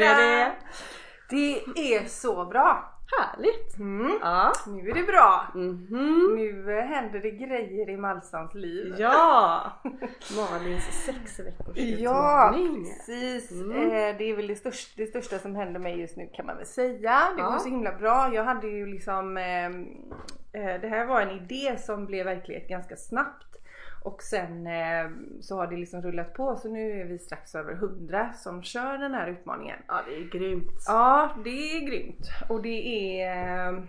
är det? Det är så bra! Härligt! Mm. Ja. Nu är det bra! Mhm. Nu händer det grejer i Malsans liv. Ja! Malins sex veckors Ja, precis. Mm. Eh, det är väl det största, det största som händer mig just nu kan man väl säga. Det Ja. går så himla bra. Jag hade ju liksom eh, eh, Det här var en idé som blev verklighet ganska snabbt. Och sen eh, så har det liksom rullat på så nu är vi strax över 100 som kör den här utmaningen. Ja det är grymt. Ja, det är grymt. Och det är... eh,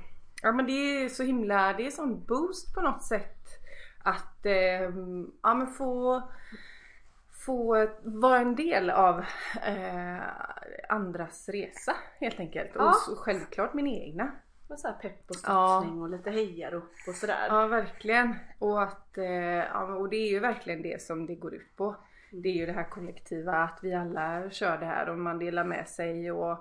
Ja men det är så himla... Det är sån boost på något sätt. Att eh, ja, men få, få vara en del av eh, andras resa helt enkelt. Ja. Och självklart min egna. Och så här pepp och stöttning och lite hejarop och sådär. Ja verkligen. Och, att, eh, ja, och det är ju verkligen det som det går ut på. Det är ju det här kollektiva att vi alla kör det här och man delar med sig och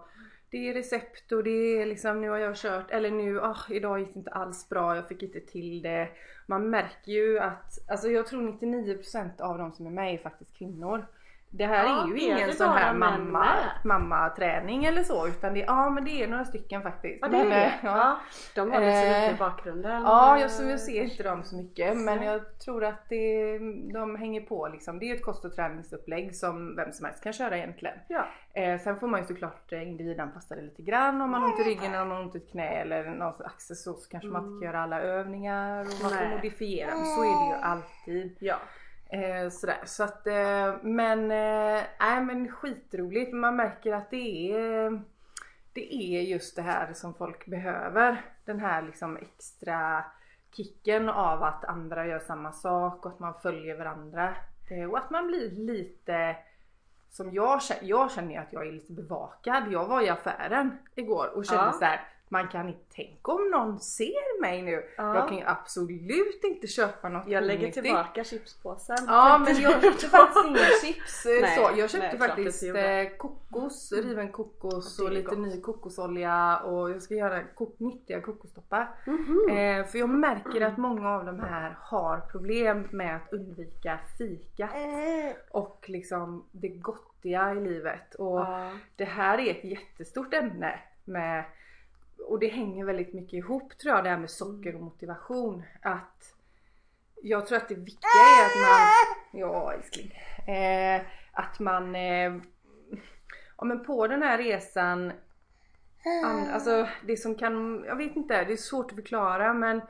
det är recept och det är liksom nu har jag kört eller nu, ah, idag gick det inte alls bra, jag fick inte till det. Man märker ju att, alltså jag tror 99% av de som är med är faktiskt kvinnor. Det här Ja, är ju är ingen det sån här mamma, mamma-träning eller så utan det, ja men det är några stycken faktiskt. Ja det är Men, det. eh, Ja. De har lite Eh, lite i bakgrunden. Ja, jag, så jag ser inte dem så mycket men Så. jag tror att det, de hänger på liksom. Det är ett kost och träningsupplägg som vem som helst kan köra egentligen. Ja. Eh, sen får man ju såklart eh, individanpassa det lite grann om man har ont i ryggen eller om man har ont i ett knä eller någon axel så, så kanske man inte kan göra alla övningar och man får modifiera men så är det ju alltid. Ja. Eh, sådär. Så att, eh, men, eh, nej men skitroligt. Man märker att det är, det är just det här som folk behöver. Den här liksom extra kicken av att andra gör samma sak och att man följer varandra. Eh, och att man blir lite som jag jag känner att jag är lite bevakad. Jag var i affären igår och kände Ja. så här. Man kan inte tänka om någon ser mig nu. Ja. Jag kan ju absolut inte köpa något Jag lägger onyttigt. tillbaka chipspåsen. Ja men jag köpte faktiskt inga chips eh, Nej, så. Jag köpte nej, faktiskt eh, kokos, riven kokos och lite gott. ny kokosolja och jag ska göra kok- nyttiga kokostoppar. Mhm. Eh, för jag märker att många av de här har problem med att undvika fika och liksom det gottiga i livet. Och Ja. det här är ett jättestort ämne med och det hänger väldigt mycket ihop tror jag det här med socker och motivation. Att jag tror att det viktiga är att man, ja älskling, eh, att man, eh, ja men på den här resan, an, alltså det som kan, jag vet inte, det är svårt att förklara men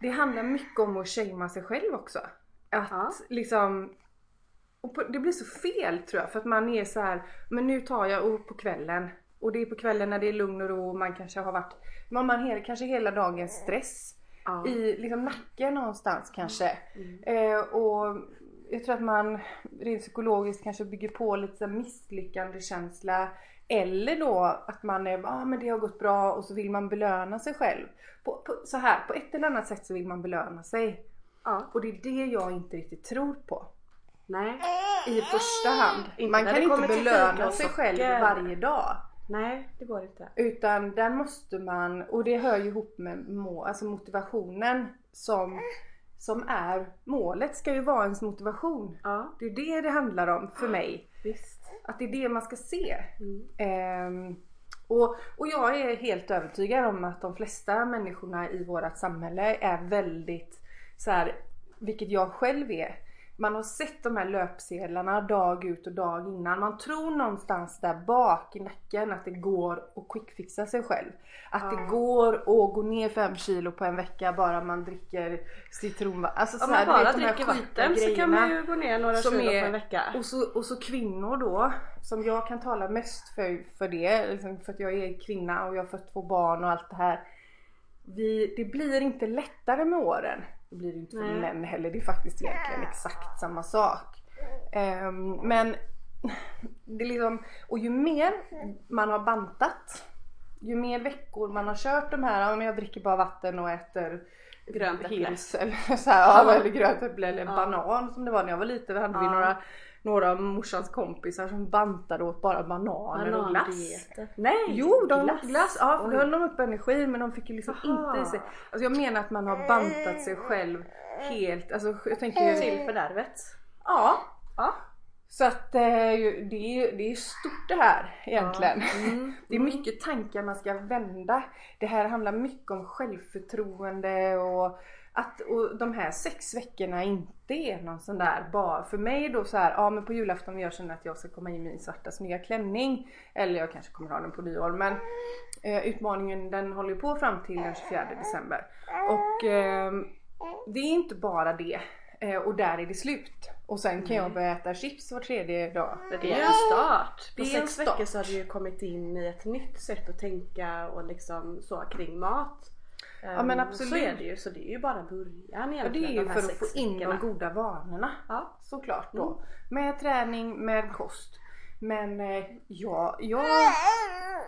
det handlar mycket om att shamea sig själv också. Att Ja. liksom och på, det blir så fel tror jag för att man är så här, men nu tar jag och på kvällen och det är på kvällen när det är lugn och ro och man kanske har varit, man, man hela, kanske hela dagens stress Ja. i liksom nacken någonstans kanske. Mm. Eh, och jag tror att man rent psykologiskt kanske bygger på lite misslyckande känsla eller då att man är, ja ah, men det har gått bra och så vill man belöna sig själv. På, på, så här, på ett eller annat sätt så vill man belöna sig. ja. Och det är det jag inte riktigt tror på Nej. i första hand. Inte Man kan inte belöna sig själv varje dag. Nej det går inte. Utan där måste man, och det hör ju ihop med må, alltså motivationen som, som är målet ska ju vara ens motivation. Ja Det är det det handlar om för mig. visst. Att det är det man ska se. Mm. Ehm, och, och jag är helt övertygad om att de flesta människorna i vårt samhälle är väldigt så här, vilket jag själv är. Man har sett de här löpsedlarna dag ut och dag innan. Man tror någonstans där bak i nacken att det går att quickfixa sig själv. Att Ja. det går att gå ner 5 kilo på en vecka bara man dricker citronvatten. Alltså Om man bara vet, dricker vatten så kan man ju gå ner några kilo är- på en vecka. och så, och så kvinnor då, som jag kan tala mest för, för det, liksom för att jag är kvinna och jag har fått två barn och allt det här. Vi, det blir inte lättare med åren. Det blir det inte för Nej. män heller, det är faktiskt egentligen exakt samma sak. Ehm, men det är liksom, och ju mer man har bantat, ju mer veckor man har kört de här, men jag dricker bara vatten och äter Grönt äpple. Hils eller så här, ja, eller grönt äpple eller Ja. banan som det var när jag var liten. Då hade vi Ja. några, några av morsans kompisar som bantade åt bara bananer och glass. Nej! Jo, de glass. glass. ja, för då höll de upp energin men de fick ju liksom Aha. inte i sig. Alltså jag menar att man har bantat sig själv helt. Alltså jag tänker ju... Till fördärvet. Ja. Ja. Så att eh, det är, det är stort det här egentligen. Ja. Mm. Det är mycket tankar man ska vända. Det här handlar mycket om självförtroende och att och de här sex veckorna inte är någon sån där bara för mig då så här, ja men på julafton jag känna att jag ska komma i min svarta snygga klänning eller jag kanske kommer ha den på nyår men eh, utmaningen den håller ju på fram till den 24 december och eh, det är inte bara det eh, och där är det slut och sen kan jag börja äta chips var tredje dag. Det är en start. På Det sex veckor start. så har du ju kommit in i ett nytt sätt att tänka och liksom så kring mat. Ja, men absolut. Så är det ju, så det är ju bara början Ja, det egentligen. är ju de för att få in de goda vanorna. Ja. Såklart då. Med träning, med kost. Men eh, ja, jag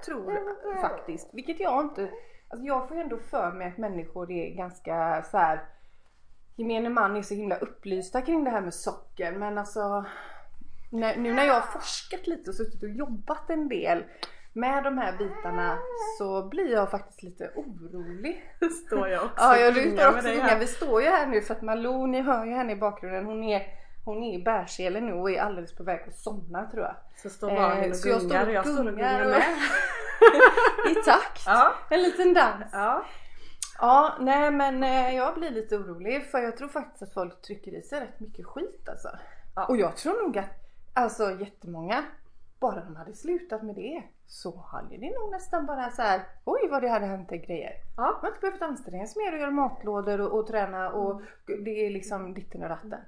tror faktiskt, vilket jag inte, alltså jag får ju ändå för mig att människor är ganska så här. Gemene man är så himla upplysta kring det här med socker men alltså nu när jag har forskat lite och suttit och jobbat en del med de här bitarna så blir jag faktiskt lite orolig. står jag också Ja, jag du står också här. Vi står ju här nu för att Malou, ni hör ju henne i bakgrunden. Hon är, hon är i bärselen nu och är alldeles på väg att somna tror jag. Så står Malin Eh, och gungar och jag står och gungar med. I takt. Ja. En liten dans. Ja. Ja, nej men eh, jag blir lite orolig för jag tror faktiskt att folk trycker i sig rätt mycket skit alltså. Ja. Och jag tror nog att alltså jättemånga, bara de hade slutat med det så hade det nog nästan bara så här. oj vad det hade hänt grejer. Ja. Man har inte behövt anstränga sig mer och göra matlådor och, och träna och det är liksom ditten och ratten.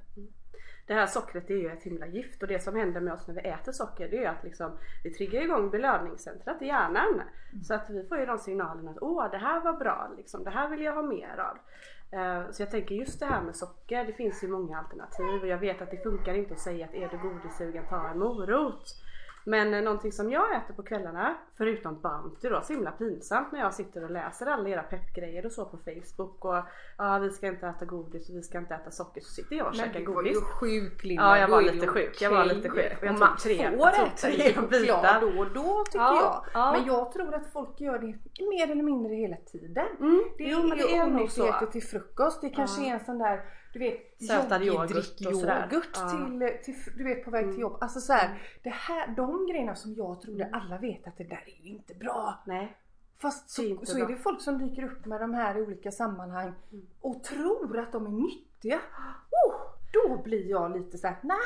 Det här sockret är ju ett himla gift och det som händer med oss när vi äter socker det är ju att liksom, vi triggar igång belöningscentrat i hjärnan. Så att vi får ju de signalerna att åh det här var bra, liksom, det här vill jag ha mer av. Eh, Så jag tänker just det här med socker, det finns ju många alternativ och jag vet att det funkar inte att säga att är du godissugen ta en morot. Men någonting som jag äter på kvällarna, förutom Bounty då, så himla pinsamt när jag sitter och läser alla era peppgrejer och så på Facebook och ja vi ska inte äta godis och vi ska inte äta socker så sitter jag och käkar du var godis. ju sjuk Linda. Ja, jag var lite sjuk. Jag var lite sjuk. Och jag man tre- får jag äta bitar. choklad då och då tycker Ja, jag. ja. Men jag tror att folk gör det mer eller mindre hela tiden. Mm, Det jo, men är det ju är nog så. onyttigheter till frukost. Det kanske Ja. är en sån där du vet Sötad yoghurt och sådär. till, till, du vet på väg till jobb. Alltså så här, det här, de grejerna som jag trodde alla vet att det där är ju inte bra. Nej. Fast Det är så, så är det folk som dyker upp med de här i olika sammanhang Mm. och tror att de är nyttiga. Oh, då blir jag lite såhär, nej,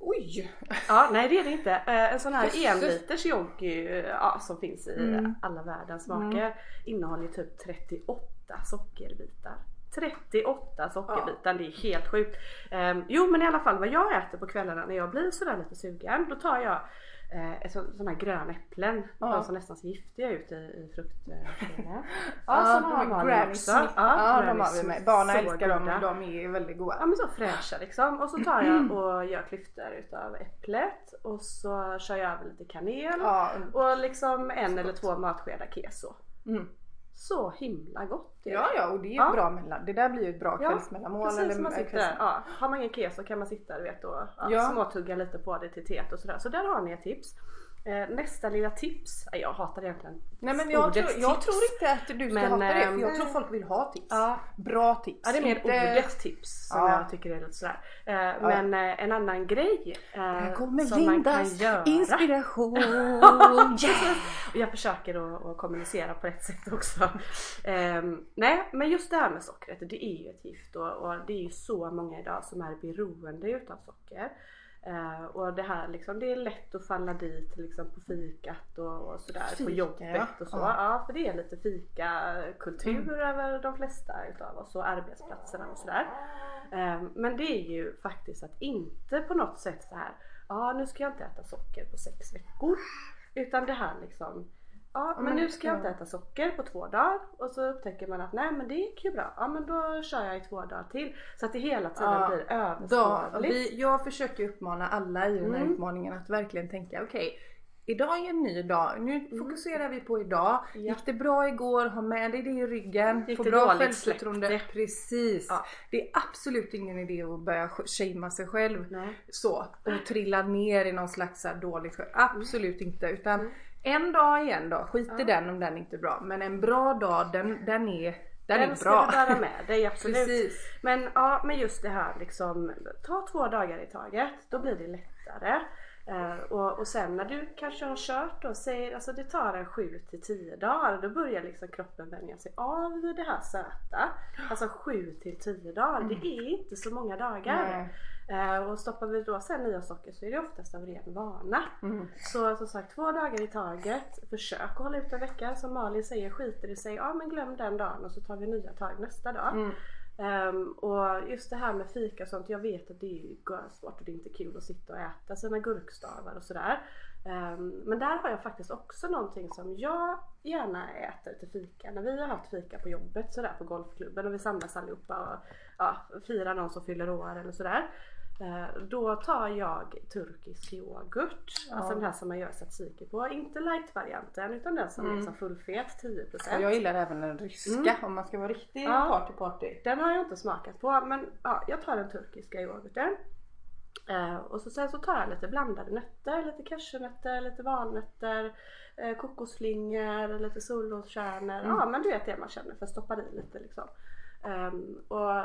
oj. Ja, nej det är det inte. Eh, En sån här enliters yogi ja, som finns i Mm. alla världens smaker innehåller ju typ 38 sockerbitar. 38 sockerbitar, det är helt sjukt. Ehm, jo men i alla fall vad jag äter på kvällarna när jag blir sådär lite sugen då tar jag eh, sån här gröna äpplen, Ja. de som nästan ser giftiga ut i, i fruktskeden. Ja, Ja, såna de har man också. Smith. Ja, de har vi med. Barnen Så älskar dem goda. och de är väldigt Ja goda. men så fräscha liksom. Och så tar jag och gör klyftor utav äpplet och så kör jag över lite kanel Ja, och liksom en eller två matskedar keso. mm. Så himla gott är det. ja, ja och det är ju Ja. bra mellan. Det där blir ju ett bra Ja, kvällsmellanmål. Precis eller man sitter, kvälls- ja, har man ingen keso kan man sitta du vet, och ja, Ja. småtugga lite på det till teet och sådär. Så där har ni ett tips. Eh, nästa lilla tips, jag hatar egentligen Nej men jag, ordet tror, jag tips. tror inte att du ska Men, hata det för jag tror folk vill ha tips. Ja. Bra tips. Ja det är mer Inte- ordet tips som Ja. jag tycker är lite sådär. Eh, Men eh, en annan grej eh, Här kommer som man kan Lindas göra. inspiration. yeah. Jag försöker att, att kommunicera på rätt sätt också. Ehm, nej men just det här med sockret, det är ju ett gift och, och det är ju så många idag som är beroende utav socker. Eh, och det här liksom, det är lätt att falla dit liksom på fikat och, och sådär på Fika, jobbet ja. och så. Ja. Ja. för det är lite fikakultur över de flesta utav oss och arbetsplatserna och sådär. Eh, men det är ju faktiskt att inte på något sätt så här. ja nu ska jag inte äta socker på sex veckor. Utan det här liksom Ja men men- nu ska jag inte äta socker på två dagar och så upptäcker man att nej men det gick ju bra. Ja men då kör jag i två dagar till. Så att det hela tiden Ja, blir överskådligt. jag försöker uppmana alla i den här Mm. utmaningen att verkligen tänka okej Idag är en ny dag, nu fokuserar vi på idag. Mm. Ja. Gick det bra igår? Ha med dig det i ryggen. Gick Få det bra självförtroende. Precis. Ja. Det är absolut ingen idé att börja sh- shamea sig själv Nej. så och trilla ner i någon slags dåligt. Absolut inte utan Mm. En dag är en dag. Skit i den om den inte är bra. Men en bra dag den, den är, den, Den är ska bra. du bära med dig absolut. Precis. Men ja men just det här liksom ta två dagar i taget då blir det lättare. Eh, och, och sen när du kanske har kört då, säger, alltså det tar en 7 till 10 dagar. Då börjar liksom kroppen vänja sig av det här söta. Alltså 7 till 10 dagar, det är inte så många dagar. Eh, och stoppar vi då sen i oss socker så är det oftast av ren vana. Mm. Så som sagt två dagar i taget. Försök att hålla ut en vecka. Som Malin säger, skiter i sig. Ja men glöm den dagen och så tar vi nya tag nästa dag. Mm. Ehm, och just det här med fika och sånt. Jag vet att det är svårt och det är inte kul att sitta och äta sina gurkstavar och sådär. Ehm, men där har jag faktiskt också någonting som jag gärna äter till fika. När vi har haft fika på jobbet sådär på golfklubben och vi samlas allihopa och ja, firar någon som fyller år eller sådär. Eh, Då tar jag turkisk yoghurt, alltså den här som man gör tzatziki på. Inte light-varianten utan den som är liksom fullfet 10%. Och jag gillar även den ryska om man ska vara riktig Ja. party party. Den har jag inte smakat på men ja, jag tar den turkiska yoghurten. Eh, och så, sen så tar jag lite blandade nötter, lite cashewnötter, lite valnötter, eh, kokosflingor, lite solroskärnor. Ja men du vet det man känner för att stoppa i lite liksom. Um, och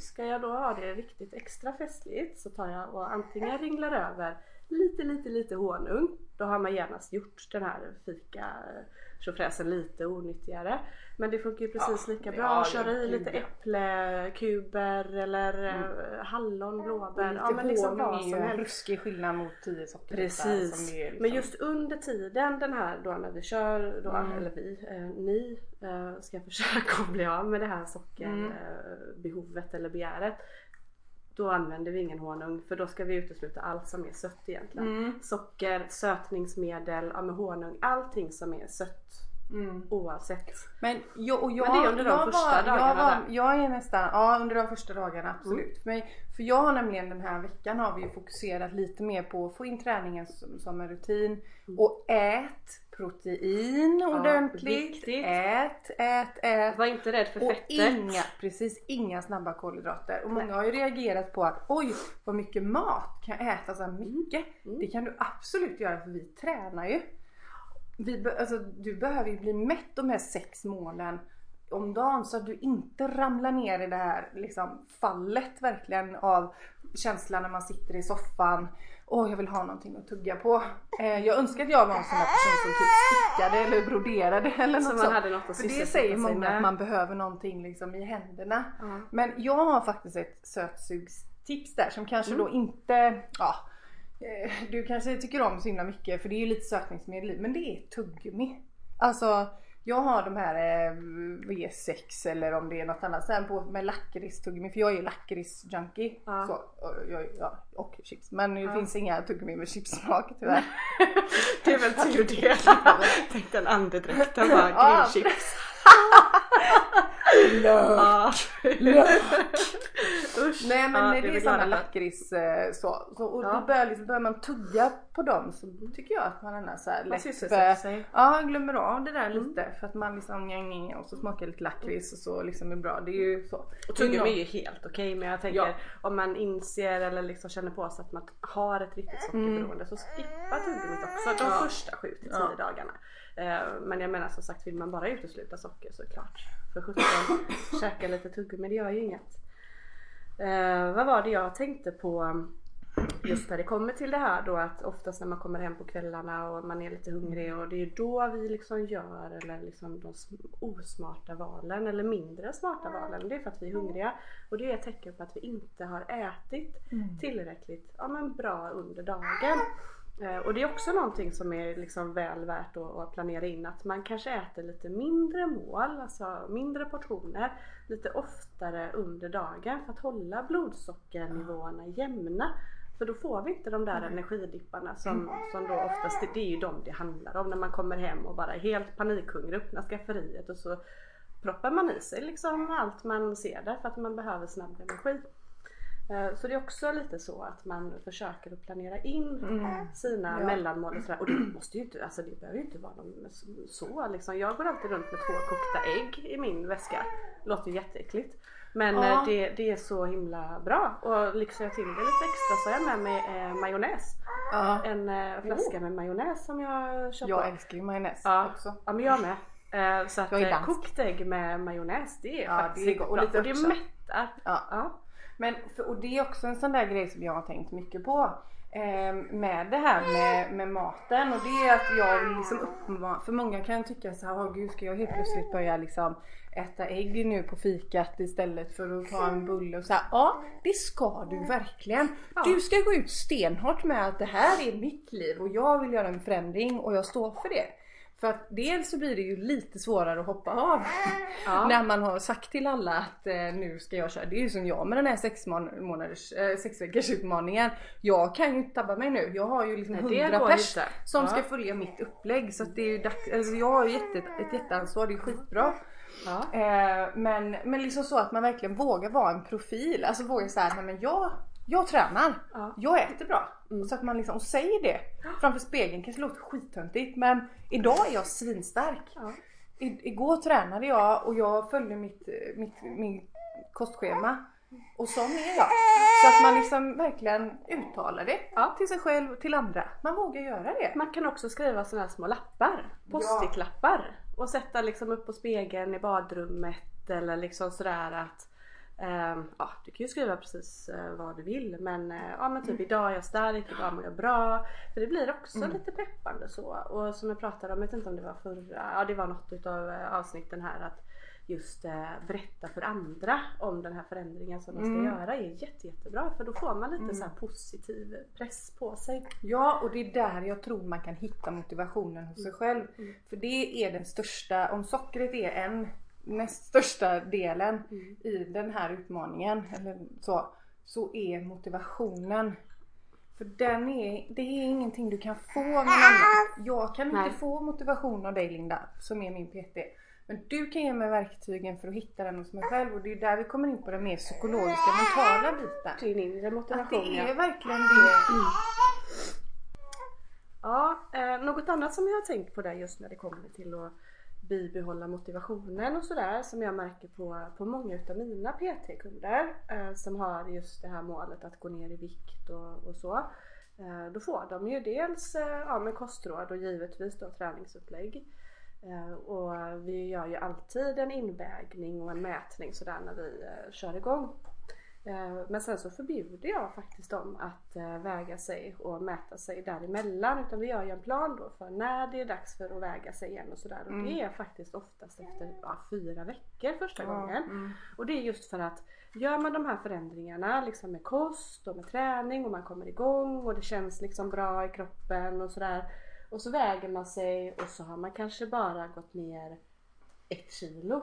ska jag då ha det riktigt extra festligt så tar jag och antingen ringlar över lite lite lite honung. Då har man genast gjort den här fika eh, tjofräsen lite onyttigare. Men det funkar ju precis lika bra att köra i lite ja. äpplekuber eller eh, hallon, Och blåbär. lite Ja men liksom vad som en helst. ruskig skillnad mot 10 socker. Precis. Det är liksom. Men just under tiden den här då när vi kör då, Mm. eller vi, eh, ni eh, ska försöka att bli av med det här sockerbehovet Mm. eh, eller begäret. Då använder vi ingen honung för då ska vi utesluta allt som är sött egentligen. Mm. Socker, sötningsmedel, ja, honung, allting som är sött Mm. oavsett. Men, jag, och jag, Men det är under de jag första var, dagarna jag, var, jag är nästan, ja under de första dagarna absolut. Mm. För, mig, för jag har nämligen den här veckan har vi ju fokuserat lite mer på att få in träningen som, som en rutin. Och ät protein ordentligt. viktigt. Ät, ät, ät. Var inte rädd för Och fettet. inga, precis, inga snabba kolhydrater. Och många har ju reagerat på att oj vad mycket mat kan jag äta så mycket. Mm. Det kan du absolut göra för vi tränar ju. Vi alltså, du behöver ju bli mätt de här sex målen om dagen så att du inte ramlar ner i det här liksom, fallet verkligen av känslan när man sitter i soffan. Åh jag vill ha någonting att tugga på. Eh, jag önskar att jag var en sån här person som typ stickade eller broderade eller Så något man sånt. hade något att För det säger många med. att man behöver någonting liksom i händerna. Ja. Men jag har faktiskt ett sötsugstips där som kanske Mm. då inte, ja du kanske tycker om så himla mycket för det är ju lite sötningsmedel men det är tuggummi. Alltså jag har de här eh, V6 eller om det är något annat sen på med lakritstuggummi för jag är ju lakritsjunkie. Ja. Så, och, ja, och chips. Men det Ja. finns inga tuggummi med chipssmak tyvärr. Det är väl tur det. Tänk den andedräkten bara, grillchips. Lök! Lök! Usch. Nej men Ja, det, är sådana för. lakrits eh, så. så och Ja. då börjar, liksom, börjar man tugga på dem så tycker jag att man ändå så här Man lätt eh. Ja glömmer av det där Mm. lite för att man liksom njang, och så smakar lite lakrits och så liksom är bra. Det är ju så. Och tuggummi är ju helt okej men jag tänker Ja. om man inser eller liksom känner på sig att man har ett riktigt sockerberoende så skippa tuggummit också de Ja. första 7 till 10 Ja. dagarna. Eh, Men jag menar som sagt vill man bara utesluta socker så klart. För 17 käka lite tuggummi det gör ju inget. Eh, vad var det jag tänkte på just när det kommer till det här då att oftast när man kommer hem på kvällarna och man är lite hungrig och det är då vi liksom gör eller liksom de sm- osmarta valen eller mindre smarta valen. Det är för att vi är hungriga och det är ett tecken på att vi inte har ätit tillräckligt ja, men bra under dagen. Eh, Och det är också någonting som är liksom väl värt att, planera in att man kanske äter lite mindre mål, alltså mindre portioner lite oftare under dagen för att hålla blodsockernivåerna jämna. För då får vi inte de där energidipparna som, som då oftast, det, det är ju de det handlar om när man kommer hem och bara är helt panikhungrig, öppnar skafferiet och så proppar man i sig liksom allt man ser där för att man behöver snabb energi. Eh, Så det är också lite så att man försöker att planera in sina Mm. Ja. mellanmål och sådär. Och det måste ju inte, alltså det behöver ju inte vara någon så liksom. Jag går alltid runt med två kokta ägg i min väska. Låter ju jätteäckligt. Men Ja. eh, det, det är så himla bra. Och lyxar jag till det lite extra så har jag med mig eh, majonnäs. Ja. En eh, flaska med majonnäs som jag på. Jag älskar ju majonnäs Ja, också. ja men jag med. Eh, Så att eh, kokt ägg med majonnäs det är faktiskt det är gott. Och lite Och det mättar. Ja. Men, för, och det är också en sån där grej som jag har tänkt mycket på. eh, med det här med, med maten och det är att jag vill liksom uppmana, för många kan tycka så här, åh gud ska jag helt plötsligt börja liksom äta ägg nu på fikat istället för att ta en bulle och så här, Ja, det ska du verkligen. Ja. Du ska gå ut stenhårt med att det här är mitt liv och jag vill göra en förändring och jag står för det. För att dels så blir det ju lite svårare att hoppa av Ja. när man har sagt till alla att eh, nu ska jag köra. Det är ju som jag med den här sex, mån- månaders, eh, sex veckors utmaningen. Jag kan ju inte tabba mig nu. Jag har ju liksom Nej, det 100 går ju pers som Ja. ska följa mitt upplägg. Så att det är ju dags, alltså jag har ju jätte, ett jätteansvar, det är skitbra. Ja. Eh, men, men liksom så att man verkligen vågar vara en profil. Alltså vågar säga nej men jag, jag tränar. Ja. Jag äter bra. Mm. Så att man liksom säger det framför spegeln kanske låter skittöntigt men idag är jag svinstark. Ja. I, igår tränade jag och jag följde mitt, mitt, mitt kostschema. Och sån är jag. Så att man liksom verkligen uttalar det Ja. till sig själv och till andra. Man vågar göra det. Man kan också skriva sådana här små lappar, post-it-lappar och sätta liksom upp på spegeln i badrummet eller liksom sådär att ja, du kan ju skriva precis eh, vad du vill men eh, ja men typ idag är jag stark, idag mår jag bra. För det blir också Mm. lite peppande så. Och som jag pratade om, jag vet inte om det var förra, ja det var något utav eh, avsnitten här att just eh, berätta för andra om den här förändringen som man ska Mm. göra är jätte, jättebra för då får man lite så här positiv press på sig. Ja och det är där jag tror man kan hitta motivationen hos sig själv. Mm. För det är den största, om sockret är en näst största delen Mm. i den här utmaningen eller så, så är motivationen. För den är, det är ingenting du kan få av någon. Jag kan Nej. inte få motivation av dig Linda som är min PT. Men du kan ge mig verktygen för att hitta den hos mig själv och det är där vi kommer in på den mer psykologiska mentala biten. Din inre Att motivation det ja. är verkligen det. Ja, eh, något annat som jag har tänkt på där just när det kommer till att bibehålla motivationen och sådär som jag märker på, på många utav mina PT-kunder eh, som har just det här målet att gå ner i vikt och, och så. Eh, då får de ju dels eh, ja, med kostråd och givetvis då träningsupplägg. Eh, och vi gör ju alltid en invägning och en mätning sådär när vi eh, kör igång. Eh, Men sen så förbjuder jag faktiskt dem att eh, väga sig och mäta sig däremellan utan vi gör ju en plan då för när det är dags för att väga sig igen och sådär och Mm. det är faktiskt oftast efter ja, fyra veckor första Ja, gången. mm. Och det är just för att gör man de här förändringarna liksom med kost och med träning och man kommer igång och det känns liksom bra i kroppen och sådär och så väger man sig och så har man kanske bara gått ner ett kilo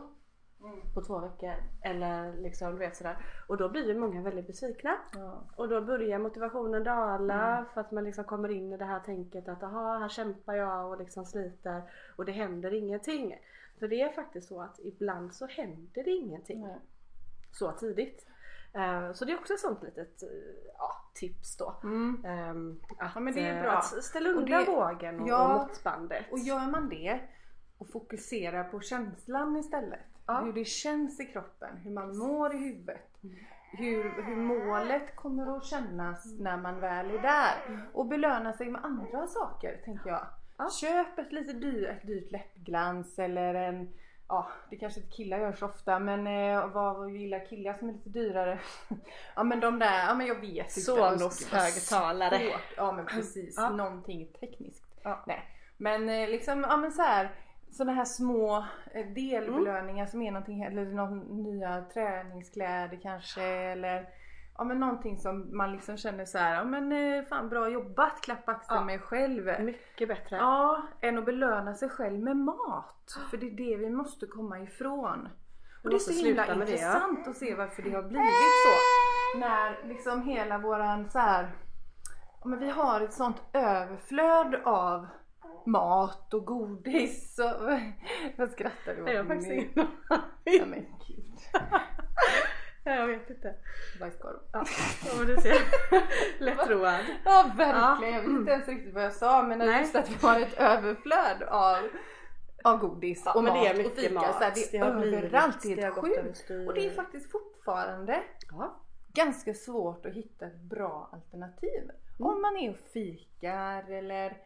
på två veckor eller liksom du vet sådär och då blir ju många väldigt besvikna Ja. och då börjar motivationen dala för att man liksom kommer in i det här tänket att aha här kämpar jag och liksom sliter och det händer ingenting. För det är faktiskt så att ibland så händer det ingenting Nej. så tidigt. Eh, Så det är också ett sånt litet eh, ja, tips då. Mm. Ehm, Att, Ja, men det är eh, bra. att ställa undan det- vågen och, ja, och måttbandet. Och gör man det och fokuserar på känslan istället. Ja. Hur det känns i kroppen, hur man mår i huvudet. Mm. Hur, hur målet kommer att kännas när man väl är där. Och belöna sig med andra saker tänker jag. Ja. Köp ett lite dyrt, ett dyrt läppglans eller en Ja, det kanske inte killar gör så ofta men eh, vad, gillar killar som är lite dyrare? ja men de där, ja men jag vet inte. Sonos-högtalare. Ja men precis, Ja. någonting tekniskt. Ja. Nej. Men eh, liksom, ja men så här sådana här små eh, delbelöningar som är någonting, eller någon nya träningskläder kanske eller Ja men någonting som man liksom känner så här, ja men eh, fan bra jobbat, klappa axeln Ja. med själv. Mycket bättre. Ja, än att belöna sig själv med mat. För det är det vi måste komma ifrån. Och det är så himla med det, ja. intressant att se varför det har blivit så. När liksom hela våran så här, ja, men vi har ett sånt överflöd av mat och godis och... Vad skrattar du åt? Nej, jag har faktiskt ingen Ja men gud. Jag vet inte. Bajskorv. Ja, ja du ser. Lättroad. Ja verkligen, jag vet inte ens riktigt vad jag sa men Nej. just att vi har ett överflöd av, av godis Ja, och men mat det är och fika. mat. Så här, det är överallt, det är helt sjukt. Och det är faktiskt fortfarande Ja. ganska svårt att hitta ett bra alternativ. Om man är och fikar eller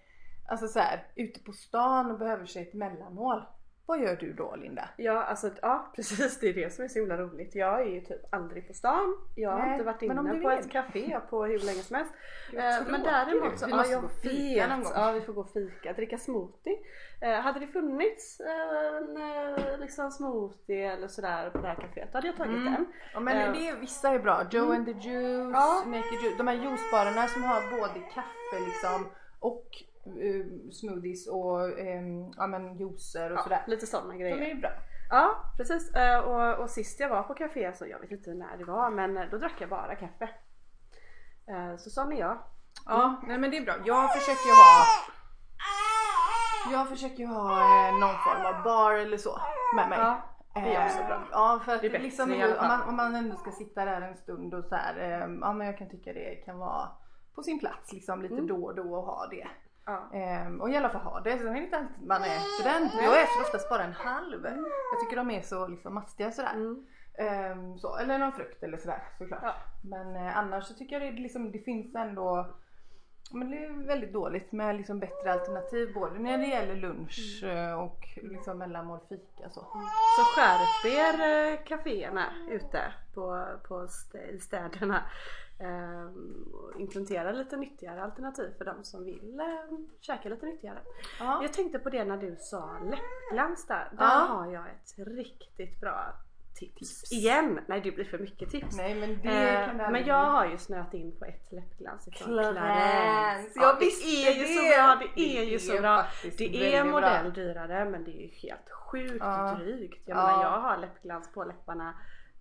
alltså så här, ute på stan och behöver sig ett mellanmål. Vad gör du då Linda? Ja alltså ja precis det är det som är så himla roligt. Jag är ju typ aldrig på stan. Jag har Nej, inte varit inne på ett café på hur länge som helst. Eh, men däremot så, Vi ja jag vet. Ja vi får gå och fika, dricka smoothie. Eh, hade det funnits eh, en eh, liksom smoothie eller sådär på det här kaféet då hade jag tagit Mm. den. Ja men Eh, det är, vissa är bra. Joe and the Juice, Ja. Naked Juice. De här juicebarerna som har både kaffe liksom och eh, smoothies och ehm, ja, men juicer och Ja, sådär. lite sådana De grejer. är ju bra. Ja precis Eh, och, och sist jag var på café så jag vet inte när det var men eh, då drack jag bara kaffe. Så sa ni ja. Ja, nej men det är bra. Jag försöker ju ha Jag försöker ju ha någon form av bar eller så med mig. Ja, det är också bra. Ja för att Det är liksom, i alla om, man, om man ändå ska sitta där en stund och så här, ja men jag kan tycka det kan vara på sin plats liksom lite Mm. då och då och ha det. Ja. Ehm, och i alla fall ha det. Sen är det inte alltid man äter den. Jag äter oftast bara en halv. Jag tycker de är så liksom mastiga sådär. Mm. Ehm, så, eller någon frukt eller sådär såklart. Ja. Men eh, annars så tycker jag det, liksom, det finns ändå men det är väldigt dåligt med liksom bättre alternativ både när det gäller lunch Mm. eh, och liksom mellanmål fika så. Så skärp er eh, kaféerna ute på, på städerna. Ehm, och implementera lite nyttigare alternativ för de som vill eh, käka lite nyttigare. Ja. Jag tänkte på det när du sa läppglans där. Där Ja. har jag ett riktigt bra tips. Igen! Nej det blir för mycket tips. Nej men det Eh, kan det men jag bli. har ju snöat in på ett läppglans ifrån Clarence. Clarence. Jag det visste är ju det. så bra, det är ju Det så är bra. Det är modell bra. dyrare men det är ju helt sjukt Ja. drygt. Jag Ja. menar jag har läppglans på läpparna,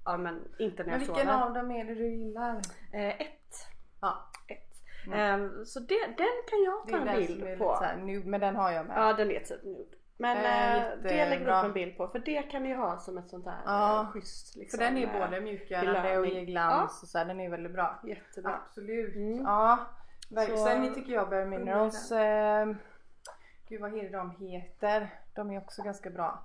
ja men inte när Men jag vilken sover. av dem är det du gillar? Eh, ett. Ja. ett. Mm. Ehm, så det, den kan jag Det ta en bild på. här, nu, men den har jag med. Ja den är typ nude. Men eh, det lägger jättebra. upp en bild på för det kan ni ju ha som ett sånt här Ja, eh, schysst liksom, För den är eh, både mjukgörande och ger glans och så här, den är väldigt bra. Jättebra. Absolut. Mm. Ja. Så- Sen tycker jag Bare Minerals, eh, gud vad heter de heter? De är också ganska bra.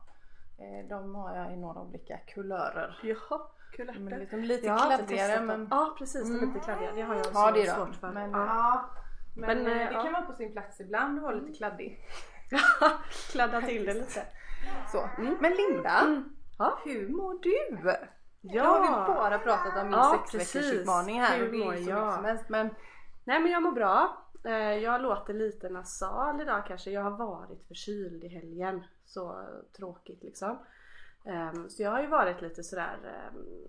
Eh, de har jag i några olika kulörer. Jaha, kul De är ärtor. lite, lite inte kladdigare men... Ja precis, de är Mm. lite kladdiga. Det har jag Ja det svårt de. för. Men, ja. ja. men, Men, eh, eh, det ja. kan vara på sin plats ibland att vara lite kladdig. Kladda till det lite. Så. Men Linda, Mm. Ja. hur mår du? Ja. Nu har vi bara pratat om min Ja, sex veckors precis. utmaning här Hur och det är mår jag? som helst men Nej men jag mår bra. Jag låter lite nasal idag kanske. Jag har varit förkyld i helgen. Så tråkigt liksom. Ehm, Så jag har ju varit lite sådär um,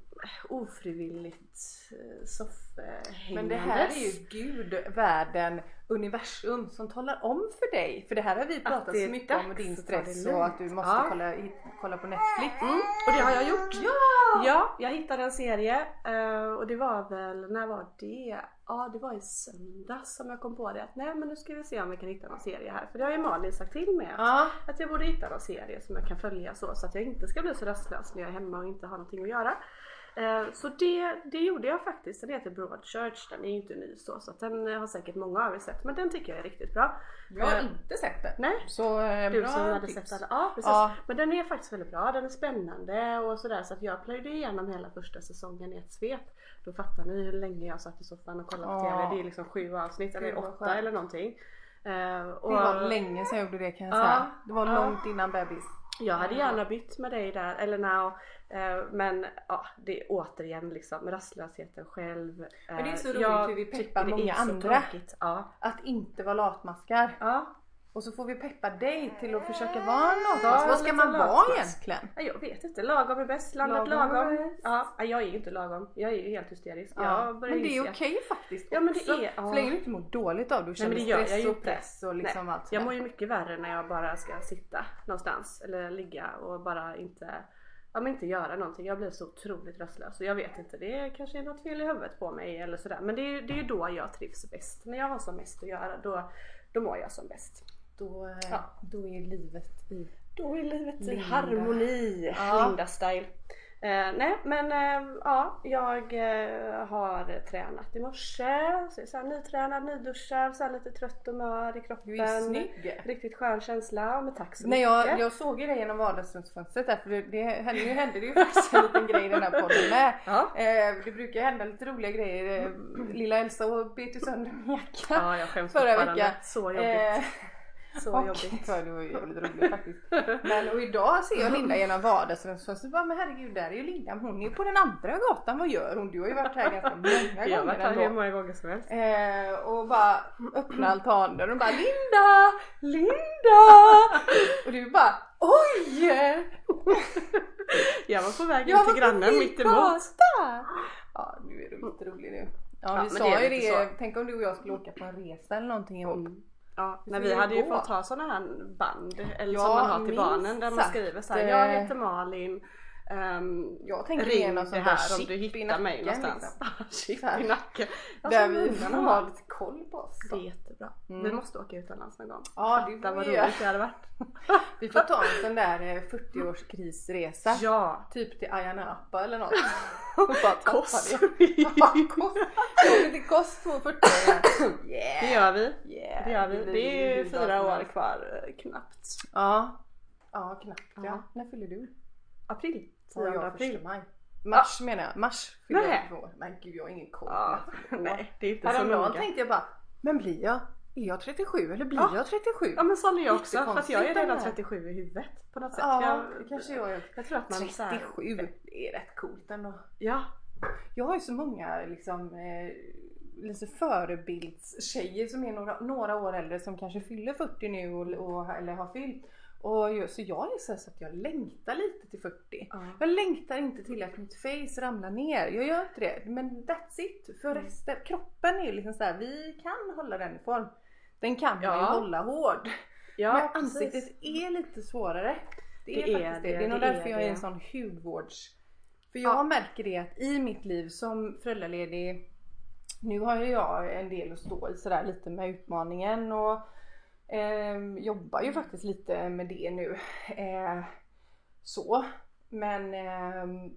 ofrivilligt uh, soffhängandes. Men det här är ju Gud, världen, universum som talar om för dig. För det här har vi pratat så mycket om din stress och att du måste Ja. kolla, kolla på Netflix. Mm, och det har jag gjort. Ja! Ja, jag hittade en serie eh, och det var väl, när var det? Ja, det var i söndags som jag kom på det att nej men nu ska vi se om vi kan hitta någon serie här. För det har ju Malin sagt till mig att, Ja. att jag borde hitta någon serie som jag kan följa så, så att jag inte ska bli så rastlös när jag är hemma och inte har någonting att göra. Eh, Så det, det gjorde jag faktiskt. Den heter Broadchurch. Den är ju inte ny så, så den har säkert många av er sett. Men den tycker jag är riktigt bra. Jag har Eh, inte sett den. Nej, Så eh, du bra som hade tips. sett alla. Ja precis. Ja. Men den är faktiskt väldigt bra. Den är spännande och sådär. Så att jag plöjde igenom hela första säsongen i ett svep. Då fattar ni hur länge jag satt i soffan och kollade på. TV. Det är liksom sju avsnitt eller åtta eller någonting. Eh, och Det var länge sedan jag gjorde det kan jag Ja. säga. Det var långt innan bebis. jag hade gärna bytt med dig där, eller now. Eh, men ja, det är återigen liksom rastlösheten själv. Eh, Men det är så roligt jag hur vi peppar många andra. tråkigt. Ja. Att inte vara latmaskar. ja. Och så får vi peppa dig till att försöka vara latmask. Var Vad ska man vara egentligen? Ja, Jag vet inte, lagom är bäst, landet Lagom lagom. är. Ja, nej, jag är ju inte lagom. Jag är ju helt hysterisk. Ja. Jag Men det är okej faktiskt Ja, men det är- ja. Så länge du inte mår dåligt av det och Nej känner men det gör jag stress och press och liksom Nej, allt jag sådär. mår ju mycket värre när jag bara ska sitta någonstans eller ligga och bara inte Ja men inte göra någonting. Jag blir så otroligt rastlös och jag vet inte, det kanske är något fel i huvudet på mig eller sådär. Men det är ju det är då jag trivs bäst. När jag har som mest att göra då, då mår jag som bäst. Då, Ja. då är livet i... Då är livet i Linda. harmoni. Ja. Linda style. Eh, nej men eh, ja, jag eh, har tränat i morse. Så, så här, nytränad, nyduschad, så här, lite trött och mör i kroppen. Du är snygg! Riktigt skön känsla. Men tack så Nej, mycket. jag, jag såg ju dig genom vardagsrumsfönstret där för det, det, hände- nu hände det ju faktiskt en liten grej i den här podden med. Ja. Eh, det brukar hända lite roliga grejer. Eh, lilla Elsa och bet ju sönder min jacka. ja, jag Förra veckan. Så jobbigt. Så och, jobbigt. Ja, det var ju jävligt roligt faktiskt. Men och idag ser jag Linda genom vardagsrumsfönstret så bara men herregud där är ju Linda hon är ju på den andra gatan. Vad gör hon? Du har ju varit här ganska många gånger Jag har varit här hur många gånger som helst. Eh, och bara öppna altanen och bara Linda! Linda! Och du bara oj! Jag var på väg in till grannen på mitt emot. Karlstad! Ja nu är du lite rolig nu. Ja, Ja, vi sa ju det, tänk om du och jag skulle åka på en resa eller någonting ihop. Mm. Ja, men vi hade ju gå. fått ha sådana här band eller Ja, som man har till barnen där man skriver så här, Eh, Jag heter Malin. Ehm, Jag tänker ring ge någon det sån där här om du hittar mig någonstans. liksom. Chip i nacken. Där vi har. ha lite koll på oss. Det är jättebra. Mm. Vi måste åka utomlands någon gång. Ja det får vad vi göra. roligt det hade varit. Vi får ta en sån där eh, 40-årskrisresa. Ja. Typ till Ayia Napa eller något. Och bara Kos. det. Kos. Åker till Kos på 40 Det Yeah! gör vi. yeah. Det gör vi. blir Det är fyra år kvar eh, knappt. Ja. Ja knappt ja. Ja. När fyller du? April. Ja, 10 jag april. första maj. Mars menar jag. Mars fyller jag år. Men gud jag har ingen koll. Ja, fyller år. nej det är inte så Häromdagen noga. tänkte jag bara, men blir jag, är jag 37 eller blir Ja. jag 37? Ja men sån är jag också för att jag är redan det här. 37 i huvudet på något sätt. Ja, jag, det kanske jag är. jag tror att man så här, 37, det är rätt coolt ändå. Ja, Jag har ju så många liksom eh, lite förebildstjejer som är några, några år äldre som kanske fyller 40 nu och, och, eller har fyllt. Och jag, så jag är så, så att jag längtar lite till 40. Ja. Jag längtar inte till att mitt face ramlar ner. Jag gör inte det. Men that's it. För Mm. resten, kroppen är ju liksom så här, vi kan hålla den i form. Den kan man ju Ja. hålla hård. ja men precis. ansiktet är lite svårare. Det är, Det är faktiskt det. det, Det är nog det är därför jag är en sån hudvårds... För jag Ja. märker det att i mitt liv som föräldraledig Nu har ju jag en del att stå i sådär lite med utmaningen och eh, jobbar ju faktiskt lite med det nu. Eh, så. Men eh,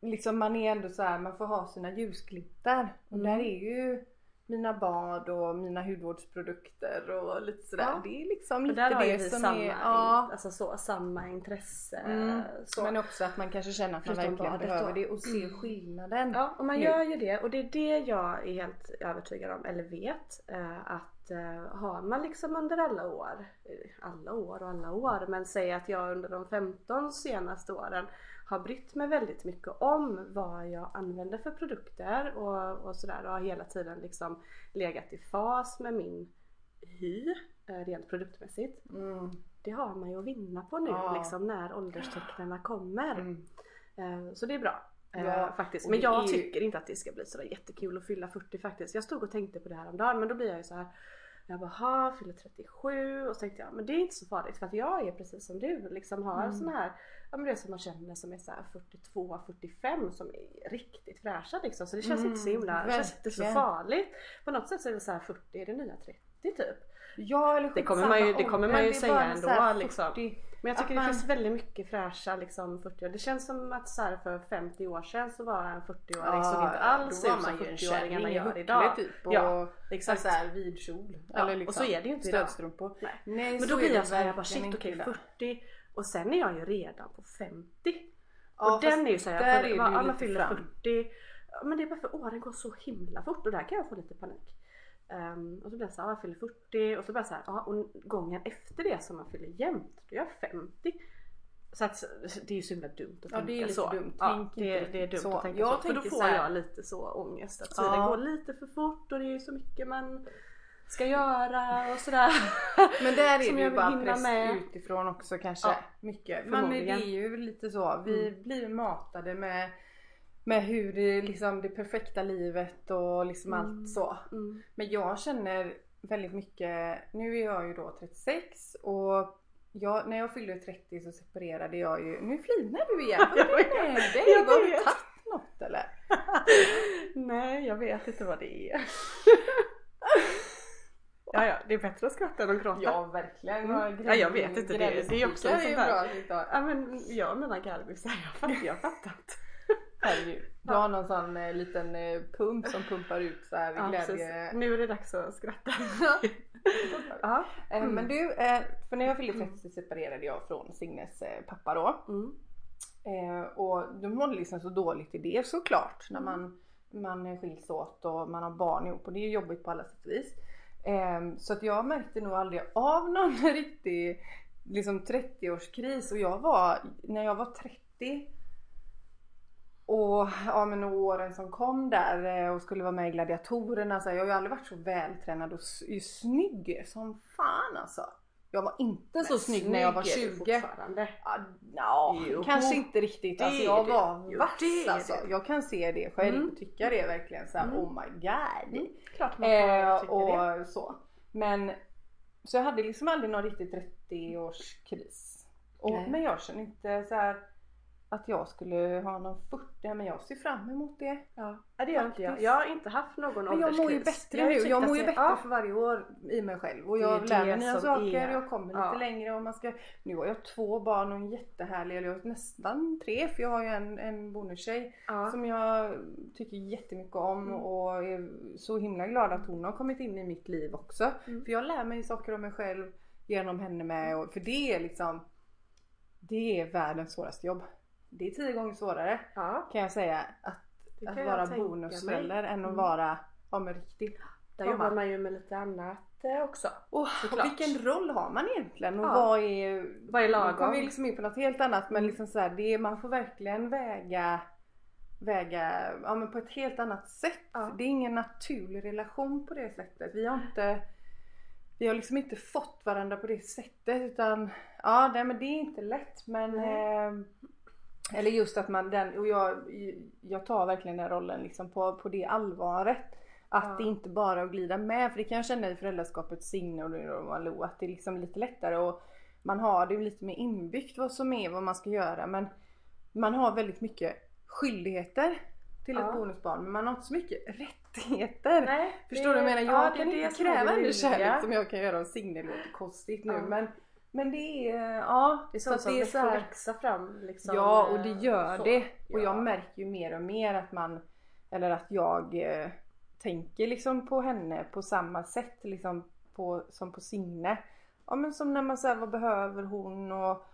liksom man är ändå så här, man får ha sina ljusglimtar. Och Mm. där är ju mina bad och mina hudvårdsprodukter och lite sådär. Ja. Det är liksom lite det som samma, är... Ja. alltså så, samma intresse. Mm. Men också att man kanske känner att man Förutom verkligen behöver det och ser Mm. skillnaden. Ja, och man nu. gör ju det och det är det jag är helt övertygad om, eller vet. Eh, att eh, har man liksom under alla år, eh, alla år och alla år, men säg att jag under de 15 senaste åren har brytt mig väldigt mycket om vad jag använder för produkter och, och sådär och har hela tiden liksom legat i fas med min hy eh, rent produktmässigt. Mm. Det har man ju att vinna på nu Ja. liksom när ålderstecknen kommer. Mm. Eh, Så det är bra. Ja, faktiskt. Men jag är tycker inte att det ska bli sådär jättekul att fylla 40 faktiskt. Jag stod och tänkte på det här om dagen men då blir jag ju så här. Jag bara, ha, fyller 37 och så tänkte jag, men det är inte så farligt för att jag är precis som du liksom har Mm. sån här, ja men det som man känner som är så här 42, 45 som är riktigt fräscha liksom. Så det känns Mm, inte så himla, det känns inte så farligt. På något sätt så är det så här 40 är det nya 30 typ. Ja eller Det kommer man ju- det kommer man ju säga ändå, så här liksom. 40. Men jag tycker Att det man- finns väldigt mycket fräscha liksom 40 år. Det känns som att så här för 50 år sedan så var en 40-åring såg inte alls ut som man ju en 40-åringarna kärring i gör idag. typ och Ja, exakt. exakt. så här vid kjol. Ja, eller liksom och så är det ju inte idag. stödstrumpor. Nej. Nej, Men då blir jag såhär, jag bara shit okej idag. 40 och sen är jag ju redan på 50. Ja, och den är ju såhär, man lite fyller fram. 40. Ja, Men det är bara för åren går så himla fort och där kan jag få lite panik. Ehm, och så blir jag såhär, ja, jag fyller 40 och så blir jag såhär, ja och gången efter det som man fyller jämnt, då är jag 50. Så att det är ju så himla dumt att Ja, det är tänka lite så. dumt. Ja, det, inte det är dumt så. att tänka Jag så. För då får här- jag lite så ångest att tiden Ja. går lite för fort och det är så mycket man ska göra och sådär. Men där är Som det jag ju bara press med. utifrån också kanske. Ja, mycket. Men det är ju lite så. Vi Mm. blir matade med, med hur det liksom det perfekta livet och liksom Mm. allt så. Mm. Men jag känner väldigt mycket, nu är jag ju då 36 och jag, när jag fyllde 30 så separerade jag ju, nu flinar du igen. Vad är det med dig? Har du tagit något eller? Nej, jag vet inte vad det är. ja, ja, det är bättre att skratta än att gråta. Ja verkligen. Mm. Ja, jag vet inte, det- det är också en sån där- Ja, men jag och mina jag fattar, jag fattar inte. Herregud. Du har någon sån eh, liten eh, pump som pumpar ut så här Ja, glädje. Nu är det dags att skratta. ja. Eh, Mm. Men du, eh, för när jag fyllde 30 så separerade jag från Signes eh, pappa då. Mm. Eh, och de mådde liksom så dåligt i det såklart när man, man skiljs åt och man har barn ihop och det är ju jobbigt på alla sätt och vis. Ehm, så att jag märkte nog aldrig av någon riktig liksom 30-årskris och jag var, när jag var 30 och ja men åren som kom där eh, och skulle vara med i Gladiatorerna så här, jag har ju aldrig varit så vältränad och snygg som fan alltså. Jag var inte så snygg när jag var Snygg är du 20. fortfarande. Ja, Jo. kanske inte riktigt. Alltså jag var Jo, vass alltså. Jag kan se det själv Mm. och tycka det verkligen så här, Mm. oh my god. Mm, klart man Eh, tycka det. och så. Men så jag hade liksom aldrig någon riktigt 30-årskris. Och, men jag känner inte så här att jag skulle ha någon 40 men jag ser fram emot det. Ja. ja det gör inte jag. Jag har inte haft någon Men jag mår ju bättre har nu. Jag mår ju bättre ja. för varje år i mig själv. Och jag lär mig nya saker. är- Jag kommer ja. lite längre och man ska... Nu har jag två barn och en jättehärlig, eller jag nästan tre för jag har ju en, en bonustjej. Ja. Som jag tycker jättemycket om Mm. och är så himla glad att hon har kommit in i mitt liv också. Mm. För jag lär mig saker om mig själv genom henne med. Och, för det är liksom Det är världens svåraste jobb. Det är tio gånger svårare ja. kan jag säga att, att vara bonusförälder än att Mm. vara ja, men riktigt. Där Mamma. jobbar man ju med lite annat eh, också. Och, vilken roll har man egentligen? Och Ja. vad är... Vad är Nu lagom? kommer vi liksom in på något helt annat men Mm. liksom så här, det man får verkligen väga väga ja, men på ett helt annat sätt. Ja. Det är ingen naturlig relation på det sättet. Vi har inte vi har liksom inte fått varandra på det sättet utan ja nej, men det är inte lätt men Nej. eh, eller just att man den och jag, jag tar verkligen den rollen liksom på, på det allvaret. Att Ja. det inte bara att glida med för det kan jag känna i föräldraskapets signe och, och Malou att det är liksom lite lättare och man har det lite mer inbyggt vad som är vad man ska göra men man har väldigt mycket skyldigheter till Ja. ett bonusbarn men man har inte så mycket rättigheter. Nej, Förstår du vad jag menar? Jag ja, det kan det inte kräva det en kärlek som jag kan göra av Signe. Det låter konstigt nu men, men det är, ja. Det är så sånt att som det är så här, växa fram liksom. Ja och det eh, gör så. det. Och Ja. jag märker ju mer och mer att man, eller att jag eh, tänker liksom på henne på samma sätt liksom på, som på Signe. Ja men som när man säger vad behöver hon och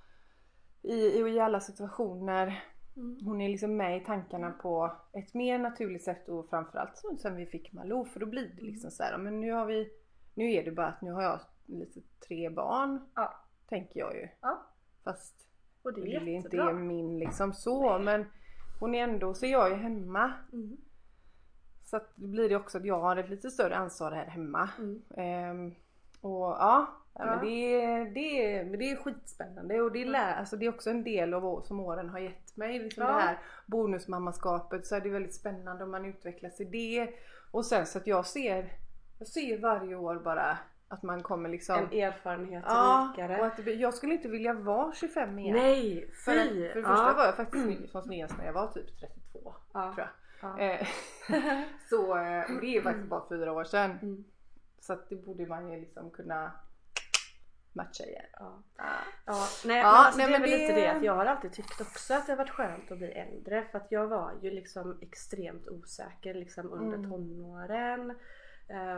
i, i, i alla situationer. Mm. Hon är liksom med i tankarna på ett mer naturligt sätt och framförallt sen vi fick Malou för då blir det liksom så här, men nu har vi Nu är det bara att nu har jag lite tre barn. Ja. Tänker jag ju. Ja. Fast Och det är Lily inte är min liksom så men hon är ändå, så är jag ju hemma. Mm. Så att då blir det också att jag har ett lite större ansvar här hemma. Mm. Ehm, och ja, ja. Men det, är, det, är, det är skitspännande och det är, lä- alltså det är också en del av vad som åren har gett mig. Liksom Ja. Det här bonusmammaskapet så är det väldigt spännande om man utvecklas i det. Och sen så att jag ser, jag ser varje år bara att man kommer liksom En erfarenhet Ja, och att det, jag skulle inte vilja vara 25 igen. Nej, För, fy! för det ja. första var jag faktiskt snygg som snyggast när jag var typ 32 ja. tror jag. Ja. Eh, så eh, och det är faktiskt bara fyra år sedan. Mm. Så att det borde man ju liksom kunna matcha igen. Ja. Ah. Ja, nej, Ja, men alltså nej, det är väl det- lite det att jag har alltid tyckt också att det har varit skönt att bli äldre för att jag var ju liksom extremt osäker liksom under Mm. tonåren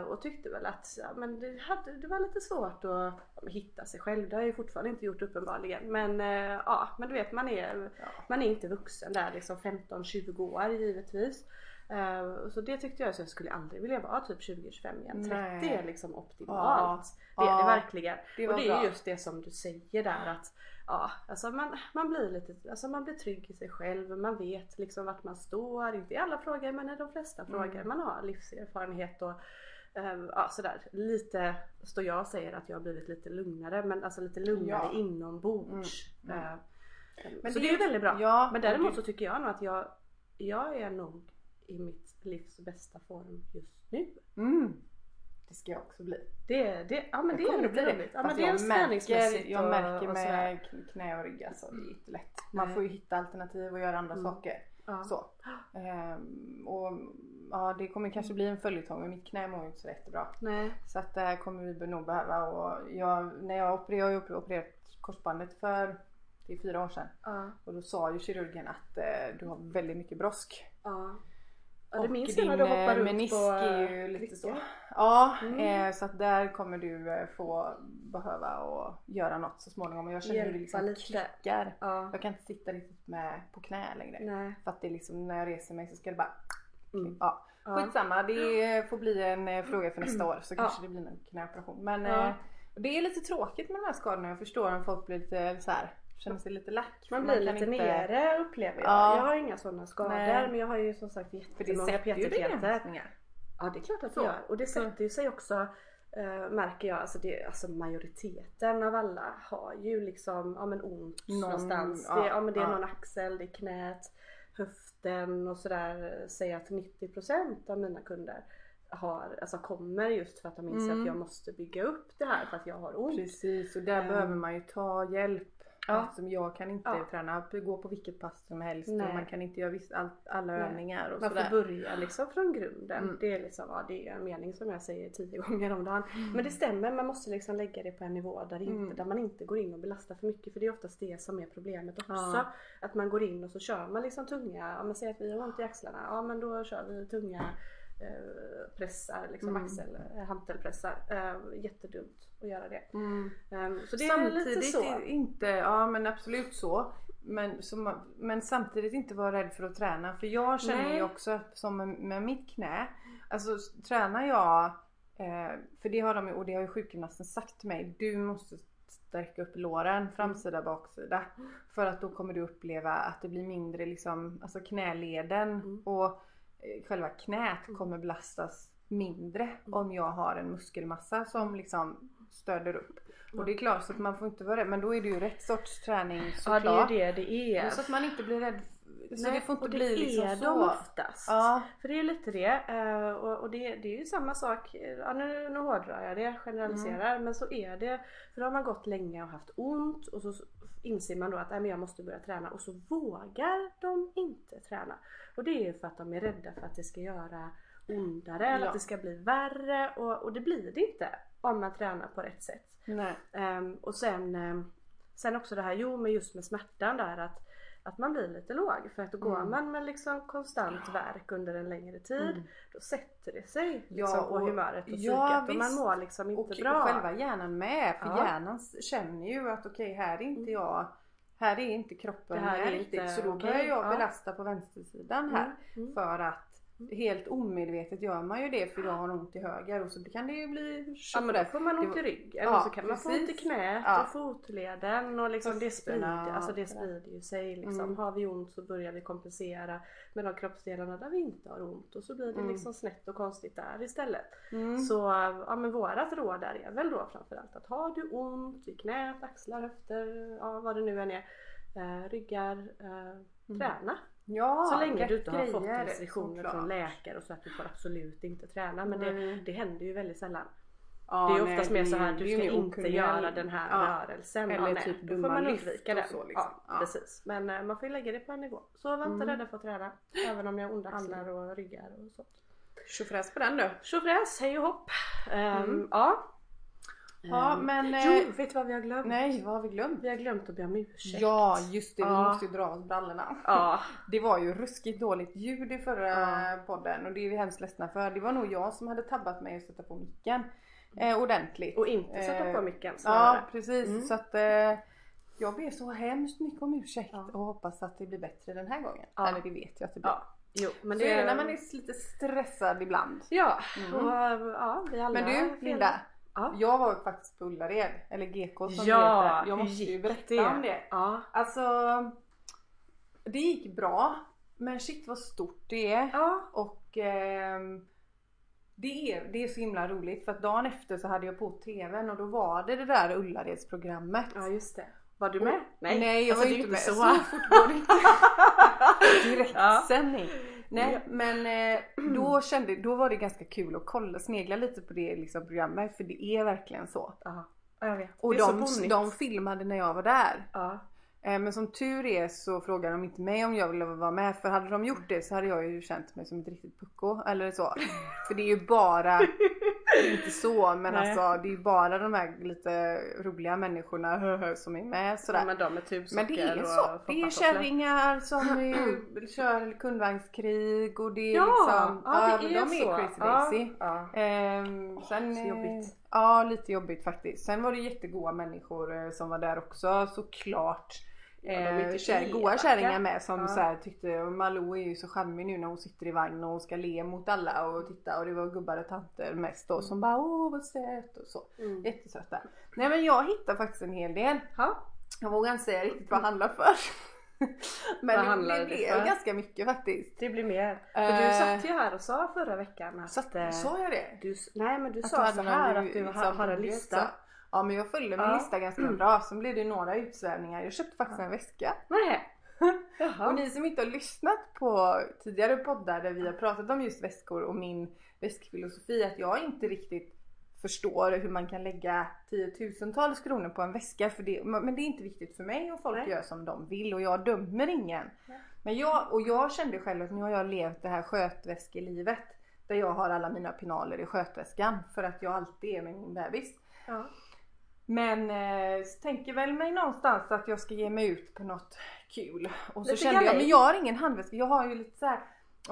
och tyckte väl att ja, men det, hade, det var lite svårt att ja, hitta sig själv. Det har jag ju fortfarande inte gjort uppenbarligen men eh, ja men du vet man är, Ja. man är inte vuxen där liksom 15-20 år givetvis. Eh, så det tyckte jag så jag skulle aldrig vilja vara typ 20-25 igen. 30 Nej. är liksom optimalt. Det är det verkligen. Det och det är bra. just det som du säger där att ja, alltså man, man blir lite, alltså man blir trygg i sig själv. Man vet liksom vart man står. Inte i alla frågor men i de flesta Mm. frågor. Man har livserfarenhet och ja, sådär. Lite, står jag och säger att jag har blivit lite lugnare men alltså lite lugnare Ja. inombords. Mm, mm. Eh, Men så det är ju är- väldigt bra. ja, men och däremot det- så tycker jag nog att jag, jag är nog i mitt livs bästa form just nu. Mm. Det ska jag också bli. Det, det, ja men Jag det är kommer att bli det. Ja, men dels jag märker, träningsmässigt jag och- märker och sådär. med knä och rygg alltså, det är inte lätt. Man får ju hitta alternativ och göra andra Mm. saker. Ja. Så. Ehm, och ja, det kommer kanske bli en följetong men mitt knä mår inte så jättebra. Nej. Så att det här kommer vi nog behöva och jag, när jag opererade, jag har ju opererat korsbandet för det är fyra år sedan. Ja. Och då sa ju kirurgen att eh, du har väldigt mycket brosk. Ja. Ja det minns jag när du hoppar eh, menisk på är ju lite så. Ja, Mm. eh, så att där kommer du eh, få behöva och göra något så småningom. Och jag känner hur det Hjälpa liksom lite. klickar. Ja. Jag kan inte sitta riktigt med på knä längre. Nej. För att det är liksom när jag reser mig så ska det bara Mm. Ja. Skitsamma, det får bli en eh, fråga för nästa år så kanske det blir en knäoperation. Men eh, det är lite tråkigt med de här skadorna. Jag förstår om folk blir lite så här, känner sig lite lack. Man blir kan lite inte- nere upplever jag. Ja. Jag har inga sådana skador Nej. men jag har ju som sagt jättemånga PT-klienter. Ja det är klart att Så. det gör. Och det Så. sätter ju sig också eh, märker jag, alltså, det, alltså majoriteten av alla har ju liksom ja, men ont Någon- någonstans. ja, det, ja, men det är ja. någon axel, det är knät, höften och sådär. Säg att 90% av mina kunder har, alltså kommer just för att de inser Mm. att jag måste bygga upp det här för att jag har ont. Precis och där Ehm. behöver man ju ta hjälp. Ja. Eftersom jag kan inte Ja. träna, gå på vilket pass som helst Nej. och man kan inte göra visst, allt, alla Nej. övningar och Man sådär. får börja liksom från grunden. Mm. Det är liksom, ja, det är en mening som jag säger tio gånger om dagen. Men det stämmer, man måste liksom lägga det på en nivå där, inte, Mm. där man inte går in och belastar för mycket. För det är oftast det som är problemet också. Ja. Att man går in och så kör man liksom tunga, ja men säg att vi har ont i axlarna, ja men då kör vi tunga pressar, liksom Mm. axel, eh, hantelpressar. Eh, jättedumt att göra det. Mm. Eh, så det är samtidigt lite så. är inte, ja men absolut så. Men, som, men samtidigt inte vara rädd för att träna. För jag känner Nej. ju också som med, med mitt knä. Alltså tränar jag, eh, för det har de och det har ju sjukgymnasten sagt till mig. Du måste stärka upp låren, framsida baksida. För att då kommer du uppleva att det blir mindre liksom, alltså knäleden Mm. och eh, själva knät kommer belastas mindre Mm. om jag har en muskelmassa som liksom stöder upp. Och det är klart så att man får inte vara rädd men då är det ju rätt sorts träning Ja såklart. det är det det är. Så att man inte blir rädd. Så Nej, det får inte och det bli liksom är så. de oftast. Ja. För det är lite det. eh, Och, och det, det är ju samma sak. Ja, nu, nu hårdrar jag det, generaliserar. Men så är det. För då har man gått länge och haft ont och så inser man då att men jag måste börja träna och så vågar de inte träna. Och det är ju för att de är rädda för att det ska göra ondare eller Ja. att det ska bli värre och, och det blir det inte om man tränar på rätt sätt. Nej. Ehm, och sen, ehm, sen också det här, jo men just med smärtan där att, att man blir lite låg. För att då går Mm. man med liksom konstant värk under en längre tid. Mm. Då sätter det sig Ja, liksom på och- humöret och psyket ja, och man mår liksom inte Och, och bra. själva hjärnan med. För Ja. hjärnan känner ju att okej här är inte jag här är inte kroppen Det här är med inte riktigt. Så då okej, börjar jag ja. belasta på vänstersidan här. Mm, mm. För att helt omedvetet gör man ju det för jag har ont i höger och så kan det ju bli Ja men då får man ont i ryggen Ja, och så kan man få ont i precis. knät Ja. och fotleden och liksom det sprider, alltså det sprider ju sig liksom. Mm. Har vi ont så börjar vi kompensera med de kroppsdelarna där vi inte har ont och så blir det Mm. liksom snett och konstigt där istället. Mm. Så ja men vårat råd där är väl då framförallt att har du ont i knät, axlar, höfter, ja vad det nu än är, eh, ryggar, eh, träna. Ja, så länge du inte har fått restriktioner från läkare och så att du får absolut inte träna. Men det, det händer ju väldigt sällan. Ja, det är nej, oftast mer så här, du ska inte göra den här ja. rörelsen. Eller ja, typ dumma man lyft och så, liksom. ja, precis. Men eh, man får ju lägga det på en nivå. Så var inte Mm. rädda för att träna. Även om jag har onda axlar och ryggar och så. Tjofräs på den du. Tjofräs, hej och hopp. Ehm, Mm. Ja. Ja Ehm, men... Jo, eh, vet du vad vi har glömt? Nej vad har vi glömt? Vi har glömt att be om ursäkt. Ja just det, vi Ja. måste ju dra oss brallorna. Ja. Det var ju ruskigt dåligt ljud i förra Ja. podden och det är vi hemskt ledsna för. Det var nog jag som hade tabbat mig att sätta på micken eh, ordentligt. Och inte sätta Eh, på micken Ja precis Mm. så att eh, jag ber så hemskt mycket om ursäkt Ja. och hoppas att det blir bättre den här gången. Ja. Eller det vet jag att det blir. Ja. Jo, men Men det så är det när man är lite stressad ibland. Ja, Mm. och ja, vi alla Men du. Linda, Ja. jag var faktiskt på Ullared, eller GK som Ja, det heter. Jag måste ju gick berätta det? om det. Ja. Alltså, det gick bra. Men shit vad stort det är. Ja. Och ehm, det, är, det är så himla roligt för att dagen efter så hade jag på TVn och då var det det där Ullaredsprogrammet. ja, just det. Var du med? Nej, jag Alltså, var inte med. så. Så fort går det inte. Direktsändning. Nej men eh, då kände, då var det ganska kul att kolla, snegla lite på det liksom, programmet för det är verkligen så. Ja, ja, jag vet. Och det är så de, bonnigt. de filmade när jag var där. Ja. Eh, Men som tur är så frågade de inte mig om jag ville vara med för hade de gjort det så hade jag ju känt mig som ett riktigt pucko eller så. För det är ju bara, inte så men Nej. alltså det är ju bara de här lite roliga människorna som är med sådär. ja, men de med tubsocker Men det är så. Det är kärringar som är, kör kundvagnskrig och det är Ja, liksom, ja, det är de så. är crazy Ja, daisy. ja. Ehm, sen, Så jobbigt. Ja lite jobbigt faktiskt. Sen var det jättegoda människor eh, som var där också såklart. De är eh, kär, goa kärringar med som Ja. så här, tyckte Malou är ju så charmig nu när hon sitter i vagn och ska le mot alla och titta och det var gubbar och tanter mest då som bara åh vad söt och så. Mm. Jättesöta. Nej men jag hittar faktiskt en hel del. Ja. Jag vågar inte säga riktigt vad det handlar för. Men Vad det- det blev ganska mycket faktiskt. Det blir mer. För Eh. du satt ju här och sa förra veckan att... Eh, sa jag det? du, nej men du Att sa hade så här att du har, liksom har en lista. Ja men jag följde min Ja. lista ganska bra. Sen blev det några utsvävningar. Jag köpte faktiskt en väska. Nej. Jaha. Och ni som inte har lyssnat på tidigare poddar där vi har pratat om just väskor och min väskfilosofi att jag inte riktigt förstår hur man kan lägga tiotusentals kronor på en väska. För det, men det är inte viktigt för mig och folk Nej. gör som de vill och jag dömer ingen. Nej. Men jag, och jag kände själv att nu har jag levt det här skötväskelivet där jag har alla mina pinaler i skötväskan för att jag alltid är med min bebis. Ja. Men eh, tänker väl mig någonstans att jag ska ge mig ut på något kul. Och så Lite kände jag, men jag har ingen handväska. Jag har ju lite så här,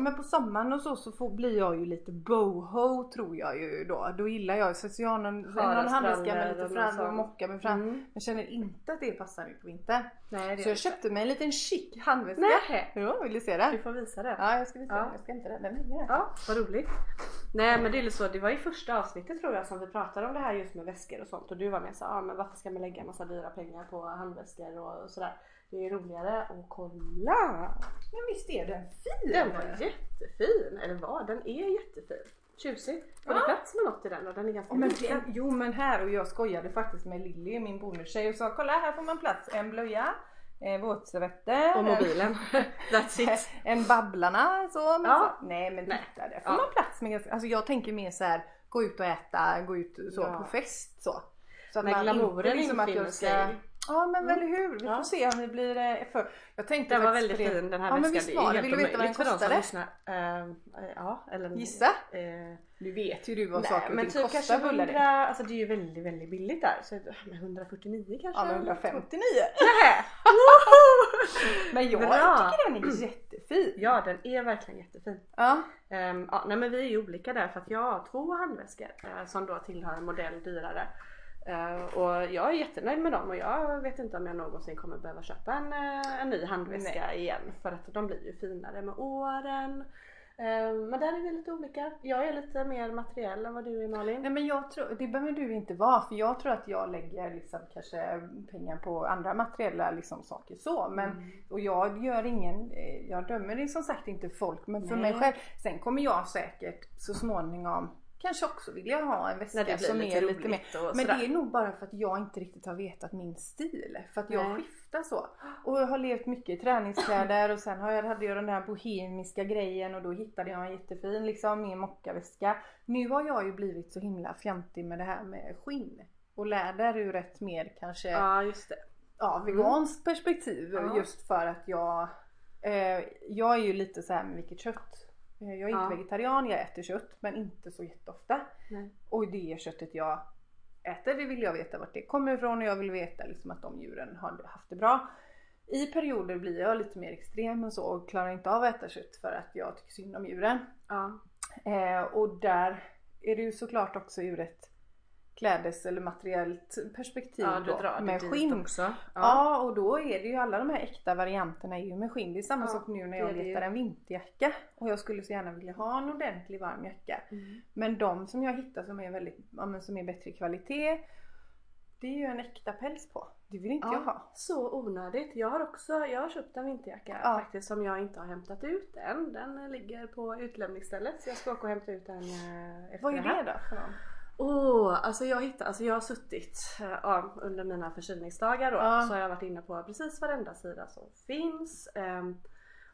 men på sommaren och så, så får, blir jag ju lite boho tror jag ju då. Då gillar jag så, så jag har någon, någon handväska med lite fram någon och mocka med fram. Mm. Jag känner inte att det passar nu på vintern. Nej Så jag köpte mig en liten chic handväska. Nej. Ja, vill du se Du den? får visa det. Ja, jag ska visa Ja. den. Jag ska inte den. Den här. Ja, vad roligt. Nej men det är så, det var i första avsnittet tror jag som vi pratade om det här just med väskor och sånt och du var med så ah, men varför ska man lägga en massa dyra pengar på handväskor och sådär. Det är roligare att kolla. Men visst är den fin? Den var jättefin, eller vad? Den är jättefin. Tjusig. Får du Ja. plats med något i den och den är ganska Ja, men liten. jo men här och jag skojade faktiskt med Lilly, min bonustjej och sa kolla här får man plats en blöja, eh, våtservetter, Och mobilen. That's it. en Babblarna så. Men Ja. så nej men Nej. titta där får Ja. man plats med ganska, alltså jag tänker mer så här gå ut och äta, gå ut så Ja. på fest så. Så att När man inte liksom att jag ska. Ja men väl hur, vi Ja. får se om det blir eh, för Jag tänkte Den var väldigt det. fin den här Ja, men väskan. visst Det var det. Vill du veta vad den kostade? Eh, ja, eller Gissa? Eh, Nu vet ju du vad Nej, saker och men typ kostar kanske bullar 100, det. alltså det är ju väldigt väldigt billigt där. Så men 149 kanske? Ja men 159. Nej! Men jag Bra. tycker den är jättefin. Ja den är verkligen jättefin. Ja. Ehm, ja, nej men vi är ju olika där för att jag har två handväskor eh, som då tillhör en modell dyrare. Eh, och jag är jättenöjd med dem och jag vet inte om jag någonsin kommer behöva köpa en, eh, en ny handväska igen för att de blir ju finare med åren. Ehm, men där är vi lite olika. Jag är lite mer materiell än vad du är Malin. Nej men jag tror, det behöver du inte vara för jag tror att jag lägger liksom kanske pengar på andra materiella liksom saker så. Men, Mm. Och jag gör ingen, eh, jag dömer som sagt inte folk men för Nej. mig själv. Sen kommer jag säkert så småningom kanske också vilja ha en väska det som lite är lite mer Men sådär. det är nog bara för att jag inte riktigt har vetat min stil. För att jag Nej. skiftar så. Och jag har levt mycket i träningskläder och sen har jag, hade jag den där bohemiska grejen och då hittade jag en jättefin liksom min mockaväska. Nu har jag ju blivit så himla fjantig med det här med skinn. Och läder ur ett mer kanske Ja just det. ja, veganskt perspektiv Ja. just för att jag eh, Jag är ju lite så här med vilket kött. Eh, Jag är inte Ja. vegetarian, jag äter kött men inte så jätteofta. Nej. Och det köttet jag äter det vill jag veta vart det kommer ifrån och jag vill veta liksom att de djuren har haft det bra. I perioder blir jag lite mer extrem och så och klarar inte av att äta kött för att jag tycker synd om djuren. Ja. Eh, och där är det ju såklart också ur ett klädes eller materiellt perspektiv ja du då, med skinn. också. Ja. och då är det ju alla de här äkta varianterna är ju med skinn. Det är samma Ja, sak nu när jag letar en vinterjacka och jag skulle så gärna vilja ha en ordentlig varm jacka. Mm. Men de som jag hittar som är väldigt, ja, men som är bättre kvalitet det är ju en äkta päls på. Det vill inte jag ha. Så onödigt. Jag har också jag har köpt en vinterjacka Ja. faktiskt som jag inte har hämtat ut än. Den eh, ligger på utlämningsstället så jag ska åka och hämta ut den eh, efter Vad är det här. då för någon? Åh, alltså jag hittar, alltså jag har suttit eh, ja, under mina förkylningsdagar då Ja. så har jag varit inne på precis varenda sida som finns ehm,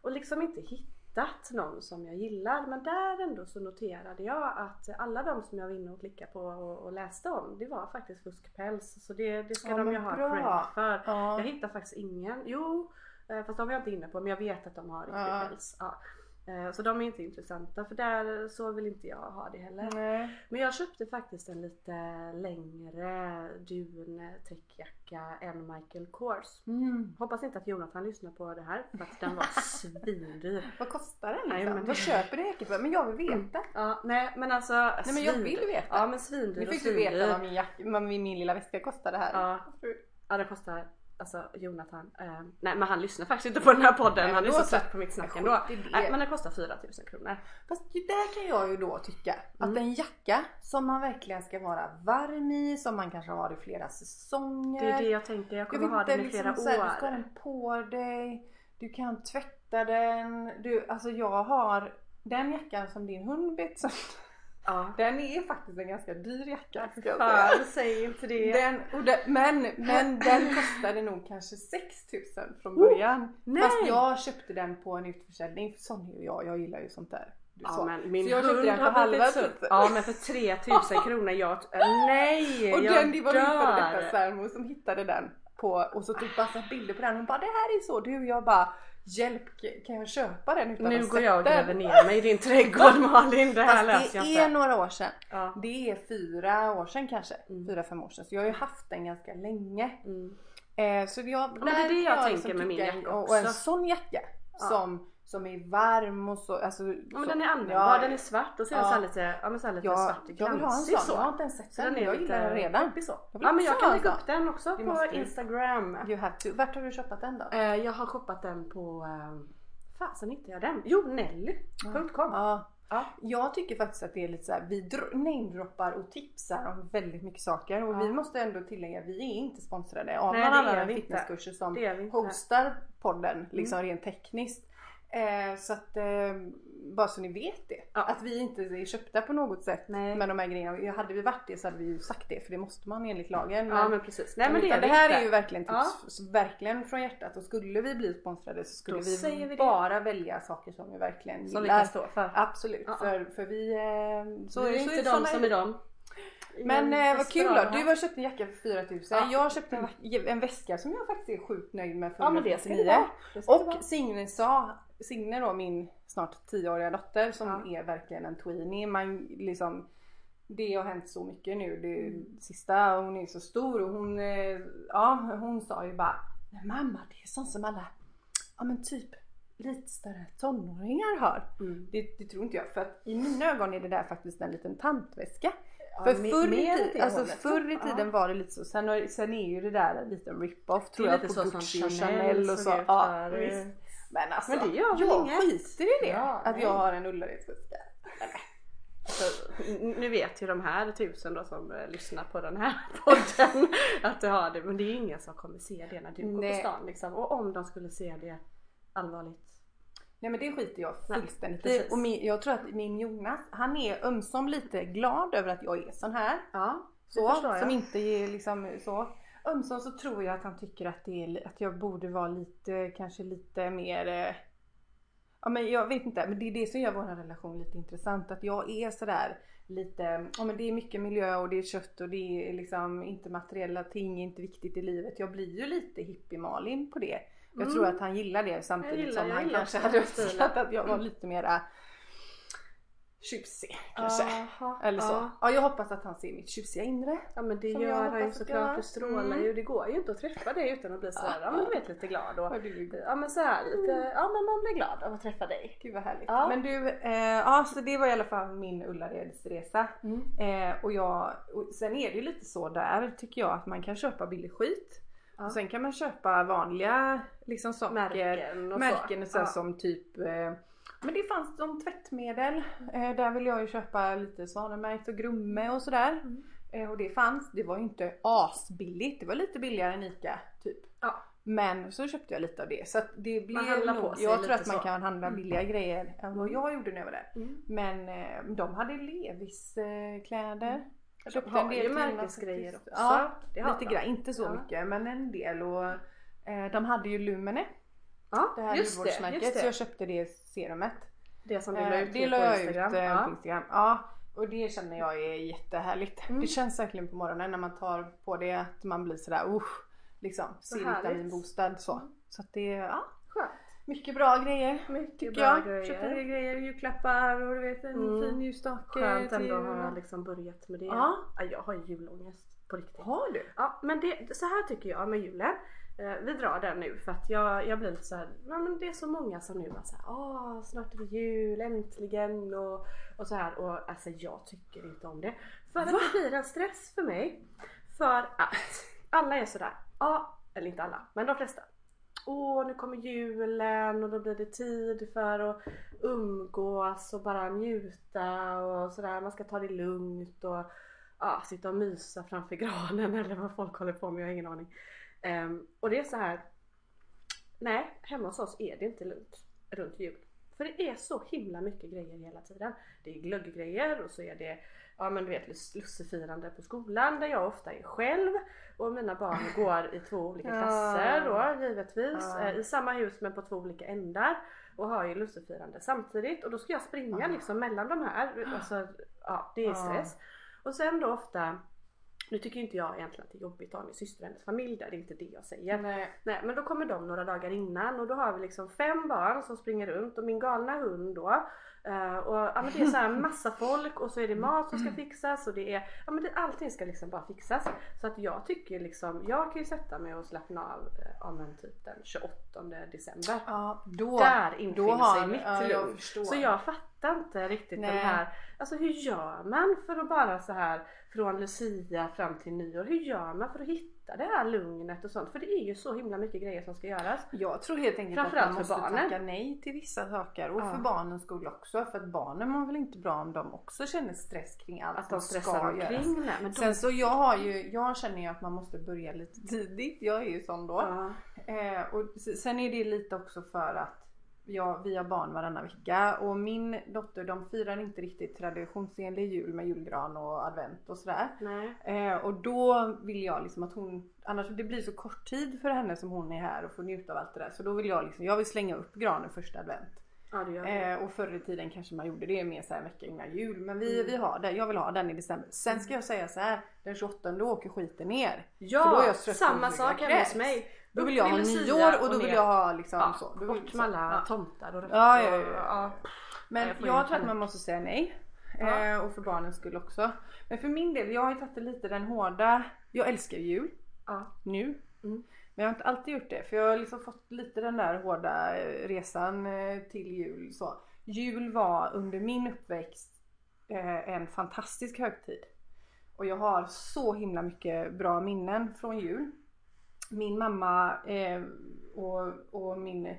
och liksom inte hittat någon som jag gillar men där ändå så noterade jag att alla de som jag var inne och klickade på och, och läste om det var faktiskt fuskpäls så det, det ska Ja, de ju ha credit för. Ja. Jag hittar faktiskt ingen, jo eh, fast de var jag inte inne på men jag vet att de har riktig päls. Ja. Eh, Så de är inte intressanta för där så vill inte jag ha det heller. Nej. Men jag köpte faktiskt en lite längre dun täckjacka än Michael Kors. Mm. Hoppas inte att Jonathan lyssnar på det här för att den var svindyr. Vad kostar den Nej, liksom? men- Vad köper du jacka för? Men jag vill veta. Ja, nej men alltså Nej men jag vill veta. Ja men svindyr Nu fick du veta vad min, jack- vad min lilla väska kostade här. Ja. Ja den kostar Alltså Jonathan, eh, nej men han lyssnar faktiskt inte på den här podden. Nej, han är så trött på mitt snack Men ändå. Nej, men den kostar 4000 kronor. Fast där kan jag ju då tycka att Mm. en jacka som man verkligen ska vara varm i, som man kanske har i flera säsonger. Det är det jag tänker, jag Jag kommer vet ha den i liksom flera så här, du ska ha år. den på dig, du kan tvätta den. Du, alltså jag har den jackan som din hund bet sönder. Ja. Den är faktiskt en ganska dyr jacka. Fan, säg inte det. Den, den, men, men den kostade nog kanske 6000 från början. nej. Fast jag köpte den på en utförsäljning. För sån är jag, jag gillar ju sånt där. Ja sa. men min Så jag köpte den för halva så... priset. Ja men för 3000 kronor, jag... Nej! Och jag den, det var min före detta svärmor som hittade den. På, och så tog massa bilder på den. Hon bara det här är så du. Jag bara hjälp kan jag köpa den utan Nu går jag och gräver ner mig i din trädgård Malin, det här löser jag det inte. är några år sedan. Ja. Det är fyra år sedan kanske. Mm. Fyra, fem år sedan. Så jag har ju haft den ganska länge. Mm. Eh, så jag, men det är det kan jag liksom tänker med min jacka och, och en också. sån jacka som, som är varm och så. Alltså, Ja men så, den är användbar, ja, den är svart och så är Ja. den så lite, ja men så lite jag, svart jag vill ha en glansig sån. Jag har inte ens sett Så den. den Jag gillar den redan. så. Jag Ja men jag kan lägga upp den också Det på måste du. Instagram. You have to. Vart har du köpt den då? Eh, jag har shoppat den på, eh, fasen hittade jag den? Jo Nelly.com. Ja. Ja. Jag tycker faktiskt att det är lite så här, vi dr- namedroppar och tipsar om väldigt mycket saker och Ja. vi måste ändå tillägga, vi är inte sponsrade av någon annan fitnesskurser som hostar podden liksom rent tekniskt. Eh, så att eh, bara så ni vet det. Ja. Att vi inte är köpta på något sätt Nej. med de här grejerna. Hade vi varit det så hade vi ju sagt det för det måste man enligt lagen. Ja men precis. Nej men det är det vi här är ju verkligen tips, verkligen från hjärtat och skulle vi bli sponsrade så skulle vi, vi det. bara välja saker som vi verkligen Som vi gillar. kan stå för. Absolut, Ja. för, för vi... eh, Så är det så inte de som är de. Men eh, vad kul då, du har köpt en jacka för 4000. Ja. Jag har köpt en, en väska som jag faktiskt är sjukt nöjd med för Ja men det ska det 149. vara. Det ska det Och. Signe sa, Signe då min snart 10-åriga dotter som Ja. är verkligen en tweenie. Man liksom det har hänt så mycket nu det Mm. sista hon är så stor och hon, eh, ja hon sa ju bara Men mamma det är sånt som alla, ja men typ lite större tonåringar har. Mm. Det, det tror inte jag för att i mina ögon är det där faktiskt en liten tantväska. Ja, för me- förr åt tid, alltså förr i Ja. tiden var det lite så. Sen, sen är ju det där en liten rip-off tror jag på så Gucci och Chanel och så. ut Ja. Men alltså Men det gör väl jag inget? skiter i det. Ja, att nej. jag har en Ullaredsväska. Alltså, nu vet ju de här tusen då som eh, lyssnar på den här podden att du har det men det är ingen som kommer se det när du går Nej. på stan liksom. Och om de skulle se det allvarligt. Nej men det skiter jag Nej, fullständigt i. Och min, jag tror att min Jonas, han är ömsom lite glad över att jag är sån här. Ja, Så, som inte är liksom så. Ömsom så tror jag att han tycker att, det är, att jag borde vara lite, kanske lite mer eh, Ja men jag vet inte, men det är det som gör vår relation lite intressant. Att jag är sådär lite, ja men det är mycket miljö och det är kött och det är liksom inte materiella ting, inte viktigt i livet. Jag blir ju lite hippie-Malin på det. Jag Mm. tror att han gillar det samtidigt gillar- som han kanske hade uppskattat att jag var lite mera tjusig kanske. Aha, Eller så. Ja. Ja jag hoppas att han ser mitt tjusiga inre. Ja men det Som gör han ju såklart, det strålar Mm. ju. Det går ju inte att träffa dig utan att bli sådär, ja men du vet lite glad och Ja, men så här lite, ja men man blir glad av att träffa dig. Gud vad härligt. Ja. Men du, eh, ja så det var i alla fall min Ullaredsresa. Mm. Eh, och, jag, och sen är det ju lite så där tycker jag att man kan köpa billig skit. Ja. Och sen kan man köpa vanliga liksom saker. Märken och märken så. så. här Ja. som typ eh, men det fanns som tvättmedel. Eh, där vill jag ju köpa lite Svanemärkt och Grumme och sådär. Mm. Eh, och det fanns. Det var ju inte asbilligt. Det var lite billigare än ICA typ. Ja. Men så köpte jag lite av det. Så att det blev handlar på nog, sig Jag tror att man så. kan handla billiga grejer än vad Mm. jag gjorde när jag var där. Mm. Men eh, de hade Levis kläder. Jag De har ju fina märkesgrejer faktiskt. också. Ja, lite grann. Inte så Ja. mycket men en del. Och, eh, de hade ju Lumene, Ja det här just det, hudvårdsmärket. just Så jag det. köpte det serumet. Det som du la Eh, ut det nu la på jag ut Instagram. eh, ja. på Instagram. Ja, och det känner jag är jättehärligt. Mm. Det känns verkligen på morgonen när man tar på det att man blir sådär usch. Liksom, härligt. C-vitaminbostad så. Så att det, ja. Skönt. Mycket bra grejer. Mycket bra jag. grejer. Köpte det grejer, julklappar och du vet en Mm. fin ljusstake. Skönt ändå att ha liksom börjat med det. Ja. Ja, Jag har ju julångest på riktigt. Har du? Ja men det, så här tycker jag med julen. Eh, vi drar den nu för att jag, jag blir lite så här, ja, men det är så många som nu bara såhär, åh snart är det jul, äntligen och, och så här och alltså jag tycker inte om det. För att Va? det blir en stress för mig. För att alla är sådär, ja eller inte alla, men de flesta. Åh, nu kommer julen och då blir det tid för att umgås och bara njuta och sådär. Man ska ta det lugnt och ja, sitta och mysa framför granen eller vad folk håller på med, jag har ingen aning. Ehm, och det är så här. Nej, hemma hos oss är det inte lugnt runt jul. För det är så himla mycket grejer hela tiden. Det är glögggrejer och så är det ja men du vet lussefirande på skolan där jag ofta är själv och mina barn går i två olika klasser då givetvis Ja. eh, i samma hus men på två olika ändar och har ju lussefirande samtidigt och då ska jag springa liksom mellan de här. Alltså, ja det är Ja. stress. Och sen då ofta nu tycker inte jag egentligen att det är jobbigt att ha min syster och hennes familj där, det är inte det jag säger. Nej. Nej men då kommer de några dagar innan och då har vi liksom fem barn som springer runt och min galna hund då. Eh, och ja, men det är så här massa folk och så är det mat som ska fixas och det är, ja men det, allting ska liksom bara fixas. Så att jag tycker liksom, jag kan ju sätta mig och slappna av, eh, ja men typ den 28 december. Ja, då, Där infinner sig mitt ja, lugn. Så jag fattar inte riktigt Nej. den här, alltså hur gör man för att bara så här från Lucia fram till nyår, hur gör man för att hitta det här lugnet och sånt? För det är ju så himla mycket grejer som ska göras. Jag tror helt enkelt att man måste barnen. tacka nej till vissa saker och Ja. för barnens skull också. För att barnen mår väl inte bra om de också känner stress kring allt Att de ska göras. Nej, de, Sen så jag har ju, jag känner ju att man måste börja lite tidigt. Jag är ju sån då. ja. Eh, och sen är det lite också för att jag, vi har barn varannan vecka och min dotter de firar inte riktigt traditionsenlig jul med julgran och advent och sådär. Eh, och då vill jag liksom att hon, annars det blir så kort tid för henne som hon är här och får njuta av allt det där. Så då vill jag liksom, jag vill slänga upp granen första advent. Ja det gör det. Eh, och förr i tiden kanske man gjorde det mer så här en vecka innan jul. Men vi, Mm. vi har det, jag vill ha den i december. Sen ska jag säga så här, den 28 då åker skiten ner. För då är Ja, jag samma sak hemma hos mig. Då vill jag ha nyår och då vill jag ha liksom ja, så. Då vill- Bort med alla Ja. tomtar och Ja, ja, ja. Men jag jag tror att man måste säga nej. Eh, och för barnens skull också. Men för min del, jag har ju tagit det lite den hårda. Jag älskar jul nu. Mm. Men jag har inte alltid gjort det för jag har liksom fått lite den där hårda eh, resan eh, till jul. Så. Jul var under min uppväxt eh, en fantastisk högtid. Och jag har så himla mycket bra minnen från jul. Min mamma eh, och, och min,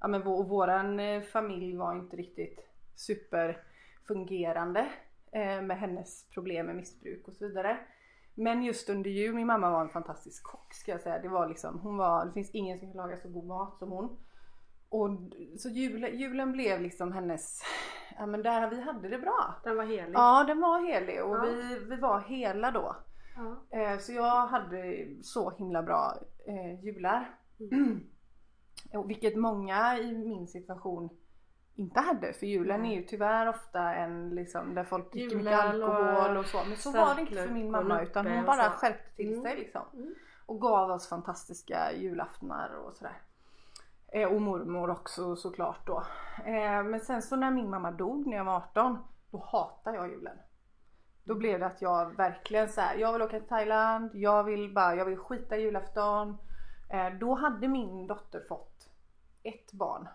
ja men vår, våran eh, familj var inte riktigt superfungerande eh, med hennes problem med missbruk och så vidare. Men just under jul, min mamma var en fantastisk kock ska jag säga. Det var liksom, hon var, det finns ingen som kan laga så god mat som hon. Och så julen, julen blev liksom hennes, ja men där vi hade det bra. Den var helig. Ja den var helig och Ja. vi, vi var hela då. Ja. Eh, så jag hade så himla bra eh, jular. Mm. Vilket många i min situation inte hade. För julen Nej. är ju tyvärr ofta en liksom där folk dricker mycket alkohol och så. Men så var det inte för min mamma utan hon bara skärpte till Mm. sig liksom. Mm. Och gav oss fantastiska julaftnar och sådär. Eh, och mormor också såklart då. Eh, men sen så när min mamma dog när jag var 18 då hatade jag julen. Då blev det att jag verkligen så här, jag vill åka till Thailand, jag vill bara, jag vill skita i julafton. Eh, då hade min dotter fått ett barn.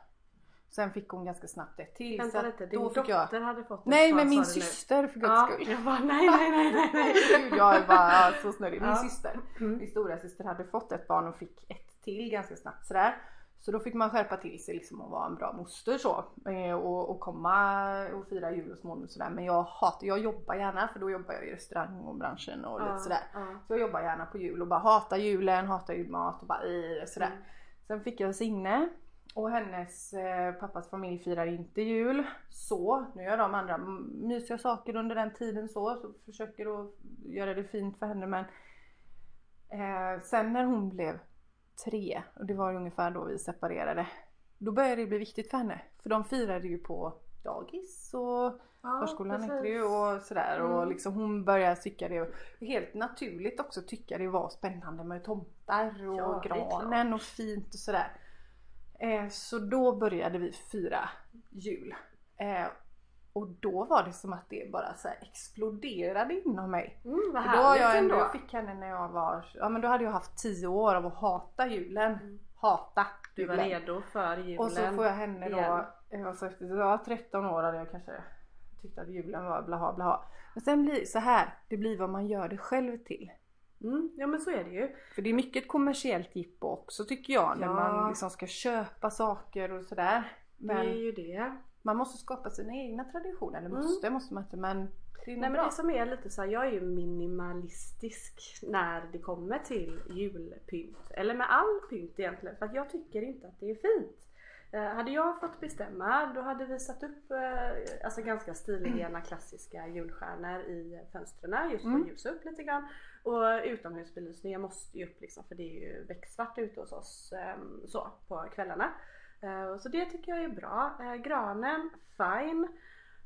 Sen fick hon ganska snabbt ett till. Vänta lite, din då fick dotter jag... hade fått ett Nej men min du nu. syster för guds Ja, skull. jag bara nej nej nej nej nej. Gud, jag är bara så snurrig. Min Ja. syster, Mm. min stora syster hade fått ett barn och fick ett till ganska snabbt sådär. Så då fick man skärpa till sig liksom och vara en bra moster så. Eh, Och, och komma och fira jul hos mormor och sådär. Men jag hatar, jag jobbar gärna för då jobbar jag i restaurang och branschen och lite sådär. Så jag jobbar gärna på jul och bara hatar julen, hatar julmat och bara i sådär. Mm. Sen fick jag Signe och hennes eh, pappas familj firar inte jul. Så nu gör de andra mysiga saker under den tiden så. Så försöker att göra det fint för henne men eh, sen när hon blev tre och det var ungefär då vi separerade. Då började det bli viktigt för henne. För de firade ju på dagis och Ja, förskolan precis. heter det ju och sådär och Mm. liksom hon började tycka det och helt naturligt också tycka det var spännande med tomtar och Ja, granen och fint och sådär. Eh, så då började vi fira jul. Eh, och då var det som att det bara så exploderade inom mig. Mm, vad då jag ändå, ändå. jag fick henne när jag var, ja men då hade jag haft 10 år av att hata julen. Hata Mm. Du var julen. redo för julen. Och så får jag henne då, igen. eh, och så efter ja, 13 år hade jag kanske tyckt att julen var blaha blaha. Men sen blir det så här, det blir vad man gör det själv till. Mm, ja men så är det ju. För det är mycket ett kommersiellt jippo också tycker jag när Ja. man liksom ska köpa saker och sådär. Det är Men ju det. Man måste skapa sina egna traditioner. Eller Mm. måste, måste man inte men det är Nej men bra. det som är lite så här, jag är ju minimalistisk när det kommer till julpynt. Eller med all pynt egentligen för att jag tycker inte att det är fint. Eh, hade jag fått bestämma då hade vi satt upp eh, alltså ganska stiliga klassiska julstjärnor i fönstren just för Mm. att ljusa upp lite grann. Och utomhusbelysningen måste ju upp liksom för det är ju becksvart ute hos oss ehm, så på kvällarna. Eh, så det tycker jag är bra. Eh, granen, fine.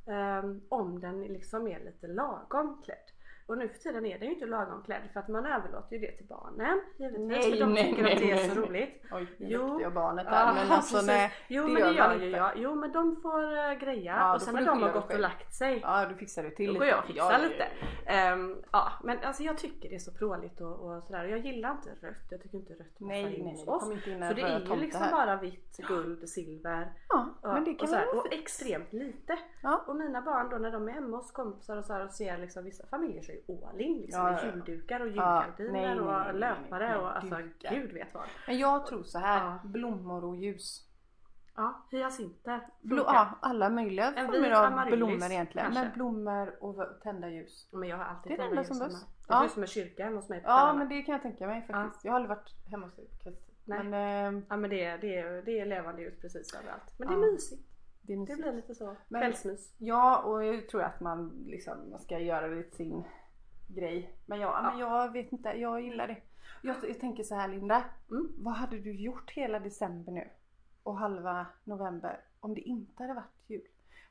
Eh, om den liksom är lite lagom klädd. Och nu för tiden är den ju inte lagom klädd för att man överlåter ju det till barnen givetvis Nej, för de nej, tycker nej, att det är nej, så nej. roligt. Oj, nu Jo. jag barnet Ja, där. men alltså precis. nej. Jo det men gör det gör man ju inte. jag. Jo men de får uh, greja Ja, och då sen när de har gått och lagt sig Ja du fixar det till då lite. går jag och fixar Ja, ja, lite. ja. Ehm, ja men alltså jag tycker det är så pråligt och, och sådär. Och jag gillar inte rött. Jag tycker inte rött Nej, passar nej, in nej. hos Det oss. inte in För det är ju liksom här. bara vitt, guld, silver. Ja, Ja, men det och, extremt lite. Ja. Och mina barn då när de är hemma hos kompisar och så och ser liksom vissa familjer all in liksom Ja, ja, ja. juldukar och Ja, julgardiner nej, och löpare nej, och alltså dukar. gud vet vad. Men jag tror så här. Ja. blommor och ljus. Ja, hyacinter. Ja, alla möjliga En former av blommor egentligen. kanske. Men blommor och tända ljus. Men jag har alltid Det är det enda som behövs. Ja. Det ser ut som en kyrka hemma hos mig på Ja men det kan jag tänka mig faktiskt. Jag har aldrig varit hemma hos dig. Men eh, Ja men det är, det är, det är levande ljus precis överallt. Men det är Ja. mysigt. det Det blir lite så kvällsmys. Ja och jag tror att man liksom man ska göra det till sin grej. Men jag, men jag vet inte, jag gillar det. Jag, jag tänker så här Linda. Mm. Vad hade du gjort hela december nu? Och halva november om det inte hade varit jul?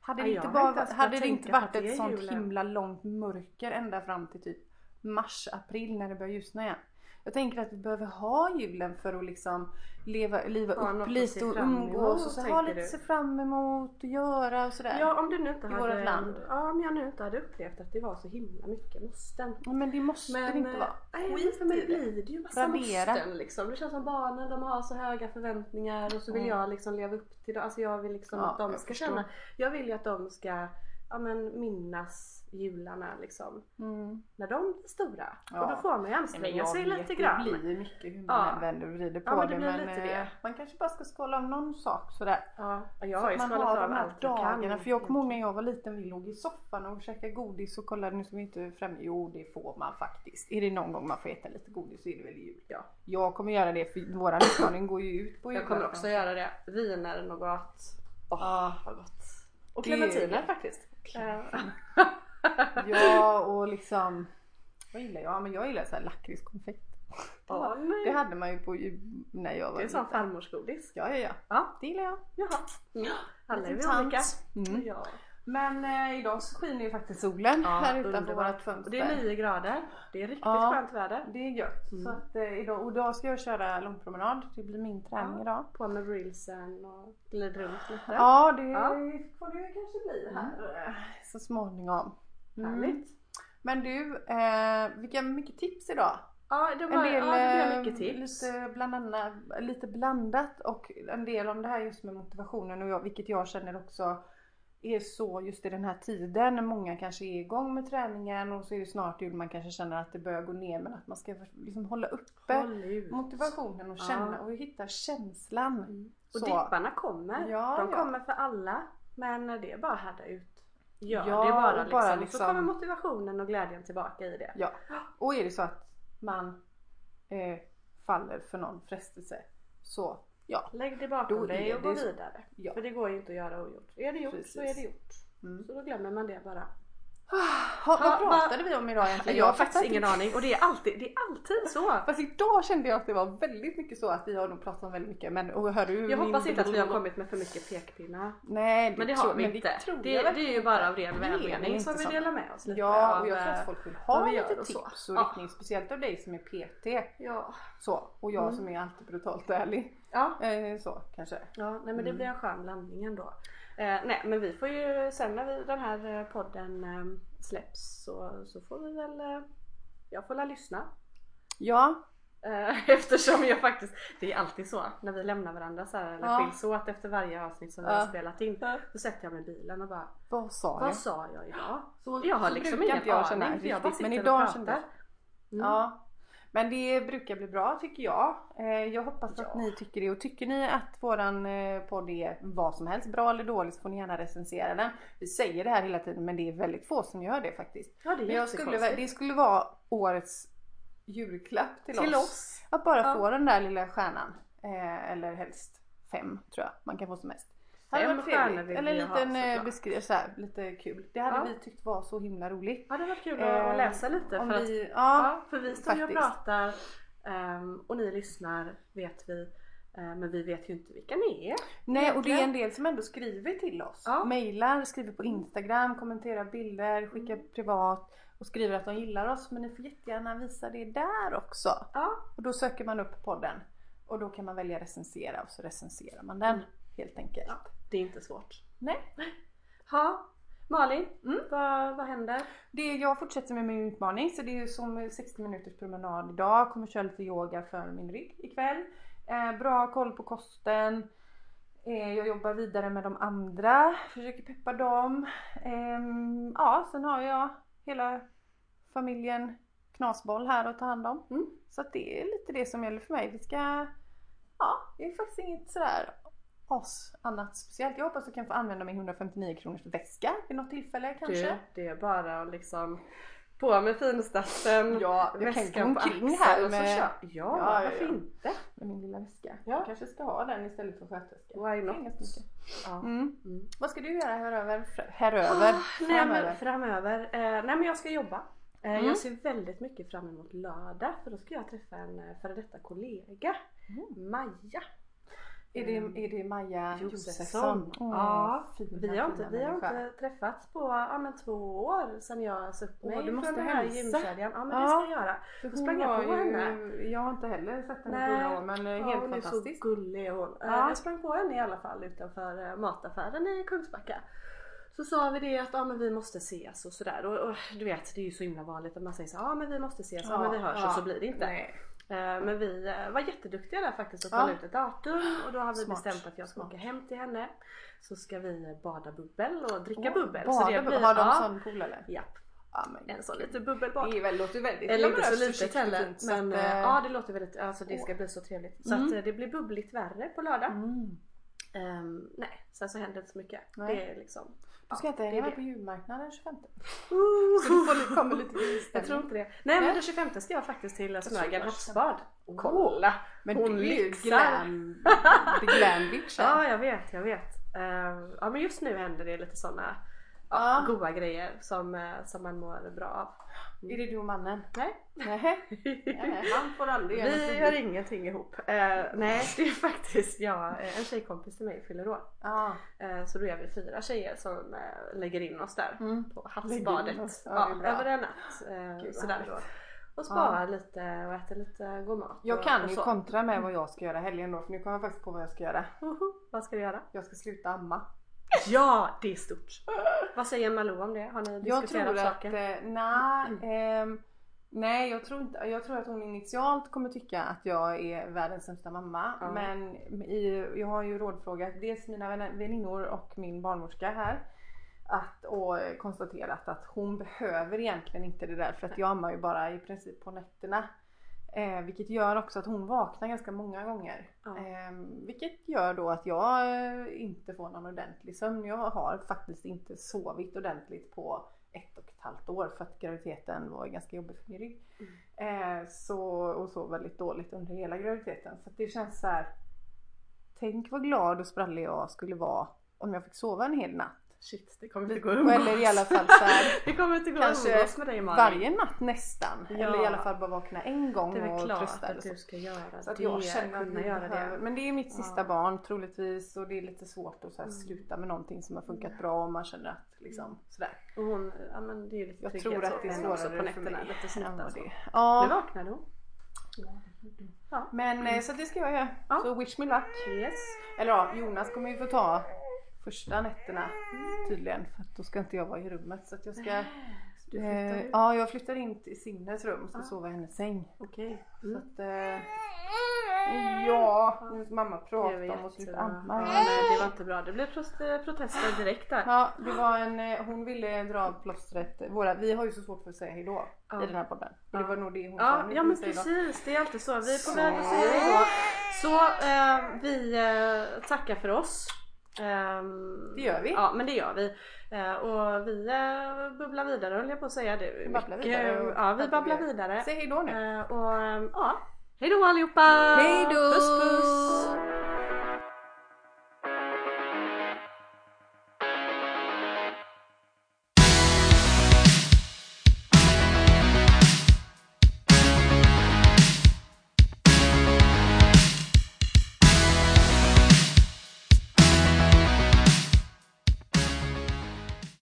Hade det Ja, inte, bara, inte hade det inte varit ett sånt julen. himla långt mörker ända fram till typ mars, april när det börjar ljusna igen? Jag tänker att vi behöver ha julen för att liksom leva, liva Ha upp att lite och umgås och så ha lite du? se fram emot och göra och sådär. Ja om du nu inte I hade... land. Ja om jag nu inte hade upplevt att det var så himla mycket måsten. Ja, men det måste det inte eh, vara. Nej, men Skit för mig blir det ju massa Radera. måsten liksom. Det känns som barnen de har så höga förväntningar och så vill Mm. jag liksom leva upp till det. Alltså jag vill liksom Ja, att de ska känna. Jag vill ju att de ska ja, men minnas jularna liksom. Mm. När de blir stora. Ja. Och då får man ju anstränga sig lite grann. Det blir mycket hur Ja. man vänder och vrider på Ja, men det. Men eh, det. man kanske bara ska skala av någon sak sådär. Ja, jag Så har ju att man har av de här allt jag kan. dagarna. För jag kommer ihåg när jag var liten, vi låg i soffan och käkade godis och kollade, nu ska vi inte främja, jo det får man faktiskt. Är det någon gång man får äta lite godis så är det väl jul. Ja. Jag kommer göra det för våran utmaning går ju ut på Jag kommer också göra det. Viner, nougat. Åh, Ja. vad gott. Och clementiner faktiskt. Eh, Ja och liksom, vad gillar jag? Men jag gillar så här lakritskonfekt. Nej. Det hade man ju på när jag var Det är som farmorsgodis. Ja ja ja, Ja. det gillar jag. Jaha. Mm. Alla är vi olika. Mm. Ja. Men eh, idag så skiner ju faktiskt solen här utanför vårt fönster. Och det är 9 grader. Det är riktigt Ja. skönt väder. Det är gött. Mm. Så att, eh, idag, och idag ska jag köra långpromenad. Det blir min träning Ja. idag. På med reelsen och glid runt lite. Ja det Ja. får det kanske bli här eh, så småningom. Mm. Härligt. Men du, eh, vilka mycket tips idag. Ja, det, var, En del, ja, det blev eh, mycket tips. Lite, bland annat, lite blandat och en del om det här just med motivationen och jag, vilket jag känner också är så just i den här tiden när många kanske är igång med träningen och så är det snart jul man kanske känner att det börjar gå ner men att man ska liksom hålla uppe Håll motivationen och Ja. känna och hitta känslan. Mm. Och Så. dipparna kommer. Ja, De ja. kommer för alla. Men det är bara att härda ut. Gör Ja, det bara och liksom. bara Så liksom- kommer motivationen och glädjen tillbaka i det. Ja. Och är det så att man eh, faller för någon frestelse så ja. Lägg det bakom Då dig och gå så. vidare. Ja. För det går ju inte att göra ogjort. Är det gjort så Precis. är det gjort. Mm. Så då glömmer man det bara. Ha, vad pratade vi om idag egentligen? Jag har faktiskt ingen aning och det är alltid, det är alltid så. Fast idag kände jag att det var väldigt mycket så att vi har nog pratat om väldigt mycket men och hör du Jag hoppas inte att vi har kommit med för mycket pekpinnar. Nej det Men det har vi inte. Det, det är ju bara av ren välmening som vi delar med oss lite Ja och jag tror eh, att folk vill ha lite och tips och Ja. riktning speciellt av dig som är PT. Ja. Så och jag Mm. som är alltid brutalt ärlig. Ja. Eh, så kanske. Ja, nej men det Mm. blir en skön blandning ändå. Eh, nej men vi får ju sen när vi, den här eh, podden eh, släpps så, så får vi väl eh, Jag får la lyssna. Ja. Eh, eftersom jag faktiskt Det är alltid så när vi lämnar varandra så här, eller Ja. skiljs åt efter varje avsnitt som vi Ja. har spelat in. Då sätter jag mig i bilen och bara Vad sa Vad jag? sa jag idag? Så, Jag har så liksom ingen jag aning för jag bara sitter men och idag pratar. kände jag Mm. Ja. Men det brukar bli bra tycker jag. Eh, jag hoppas att Ja. ni tycker det och tycker ni att våran eh, podd är vad som helst bra eller dålig så får ni gärna recensera den. Vi säger det här hela tiden men det är väldigt få som gör det faktiskt. Ja det är jag skulle, det skulle vara årets julklapp till, Till oss. oss. Att bara Ja. få den där lilla stjärnan. Eh, eller helst fem tror jag man kan få som mest. Fem varit stjärnor vill Eller en vi ha, liten eh, beskrivning, så här, lite kul. Det hade Ja. vi tyckt var så himla roligt. Ja det var kul Eh, att läsa lite för att vi, ja, Ja, för vi står ju och pratar ehm, och ni lyssnar vet vi. eh, men vi vet ju inte vilka ni är. Nej och det är en del som ändå skriver till oss. Ja. Mailar, skriver på Instagram, kommenterar bilder, skickar Mm. privat och skriver att de gillar oss. Men ni får jättegärna visa det där också. Ja, Och då söker man upp podden. Och då kan man välja recensera och så recenserar man den Mm. Helt enkelt. ja det är inte svårt. Nej. Ha, Malin, Mm. vad, vad händer? Det, jag fortsätter med min utmaning så det är som 60 minuters promenad idag. Kommer köra lite yoga för min rygg ikväll. Eh, bra koll på kosten. Eh, jag jobbar vidare med de andra. Försöker peppa dem. Ehm, ja, sen har jag hela familjen knasboll här att ta hand om. Mm. Så det är lite det som gäller för mig. Vi ska... Ja, det är faktiskt inget sådär as annat speciellt. Jag hoppas att jag kan få använda min 159 kronors väska vid något tillfälle kanske. Du, det är bara att liksom på med finstassen, Ja, väskan på axeln här och så med- kör. Ja, Ja, varför ja. inte? med min lilla väska. Ja. Jag kanske ska ha den istället för skötväska. Why not? Ja. Mm. Mm. Vad ska du göra häröver? Häröver? Ah, nej Framöver? men framöver. Eh, nej men jag ska jobba. Eh, Mm. Jag ser väldigt mycket fram emot lördag för då ska jag träffa en eh, före detta kollega. Mm. Maja. Är, det, är det Maja Josefsson. Josefsson? Ja, fina, Vi har inte, vi har inte träffats på ja, men två år sedan jag sa upp Åh, mig du måste från den här gymkedjan. Ja men Ja. det ska jag göra. Då sprang jag på ju- henne. Jag har inte heller sett henne på några år men eh, Ja, helt hon är fantastisk. så gullig hon. Eh, Ja. Jag sprang på henne i alla fall utanför eh, mataffären i Kungsbacka. Så sa vi det att ja, men vi måste ses och sådär. Och, och du vet det är ju så himla vanligt att man säger så ja men vi måste ses, ja, men vi hörs ja. och så blir det inte. Nej. Eh, Men vi eh, var jätteduktiga där faktiskt att Ja. kolla ut ett datum och då har vi Smart, bestämt att jag ska smart. åka hem till henne. Så ska vi bada bubbel och dricka Åh, bubbel. Bada, så det blir, har de ja, sån pool eller? Ja, men en sån liten bubbelbad. Det väl, låter väldigt Eller inte så litet heller men eh, ja det låter väldigt, alltså det ska bli så trevligt. Så Mm. att det blir bubbligt värre på lördag. Mm. Ehm, nej, sen så händer inte så mycket. Nej. Det är liksom... Du ska inte hänga med på julmarknaden 25? Så du får kommer lite Jag tror inte det. Nej men den 25 ska jag faktiskt till Smögen havsbad. Åh. Kolla! Men Hon är ju lyxar. glam, the glam bitch här. Ja jag vet, jag vet. Ehm, ja men just nu händer det lite sådana Ja. goda grejer som, eh, som man mår bra av. Är det du och mannen? Nej. Nej. Nej, han får aldrig göra Vi gör ingenting ihop. Eh, nej det är faktiskt jag, en tjejkompis till mig fyller år. Ja. Eh, Så då är vi fyra tjejer som eh, lägger in oss där Mm. på havsbadet. oss, ja, Ja, över en natt. eh, Gud, sådär då. Och sparar lite och äter lite god mat. Jag kan och ju kontra med vad jag ska göra helgen då för nu kommer jag faktiskt på vad jag ska göra. Woho, Vad ska du göra? Jag ska sluta amma. Ja, det är stort. Vad säger Malou om det? Har ni Jag diskuterat tror att, saken? eh, nej, ehm, nej jag tror inte, jag tror att hon initialt kommer tycka att jag är världens sämsta mamma. Ja. Men i, jag har ju rådfrågat dels mina väninnor och min barnmorska här. Att, och konstaterat att hon behöver egentligen inte det där för att jag ammar ju bara i princip på nätterna. Eh, vilket gör också att hon vaknar ganska många gånger. Ja. Eh, vilket gör då att jag eh, inte får någon ordentlig sömn. Jag har faktiskt inte sovit ordentligt på ett och ett halvt år för att graviditeten var ganska jobbig för min rygg. Eh, så, och sov väldigt dåligt under hela graviditeten. Så det känns så här. Tänk vad glad och sprallig jag skulle vara om jag fick sova en hel natt. Shit, det kommer inte gå att umgås. Eller i alla fall så här, Det kommer inte gå att kanske umgås med dig Malin. varje natt nästan. Ja. Eller i alla fall bara vakna en gång Det är väl och klart trösta. att du ska göra Så att det. jag känner att vi göra det. men det är mitt sista Ja. barn troligtvis och det är lite svårt att så här Mm. sluta med någonting som har funkat bra och man känner att liksom sådär. Och hon, ja men det är lite Jag tror att det är svårare på nätterna. Lite snett alltså. det- Nu Ja, vaknade hon. Ja. men eh, så det ska jag göra. Ja. Så wish me luck. Yes. Eller ja, Jonas kommer ju få ta första nätterna tydligen för då ska inte jag vara i rummet så att jag ska Du flyttar eh. Ja, jag flyttar in till Signes rum och ska Ah. sova i hennes säng. Okej. Så Mm. att, eh, ja, ska mamma Det prata var om att sluta amma. Ja, nej, det var inte bra. Det blev protester direkt där. Ja, det var en, eh, hon ville dra av plåstret. Våra, vi har ju så svårt för att säga hejdå Ja. i den här podden. Och det var nog det hon sa. Ja, Nu ja men precis, det är alltid så. Vi är på Så. väg att säga hejdå. Så eh, vi eh, tackar för oss. Ehm, Det gör vi. Ja men det gör vi. Eh, och vi eh, bubblar vidare höll jag på att säga. Det Babblar vidare och Ja vi babblar vi vidare. Säg hejdå nu. Eh, och eh, ja, hejdå allihopa! Hejdå! Puss puss!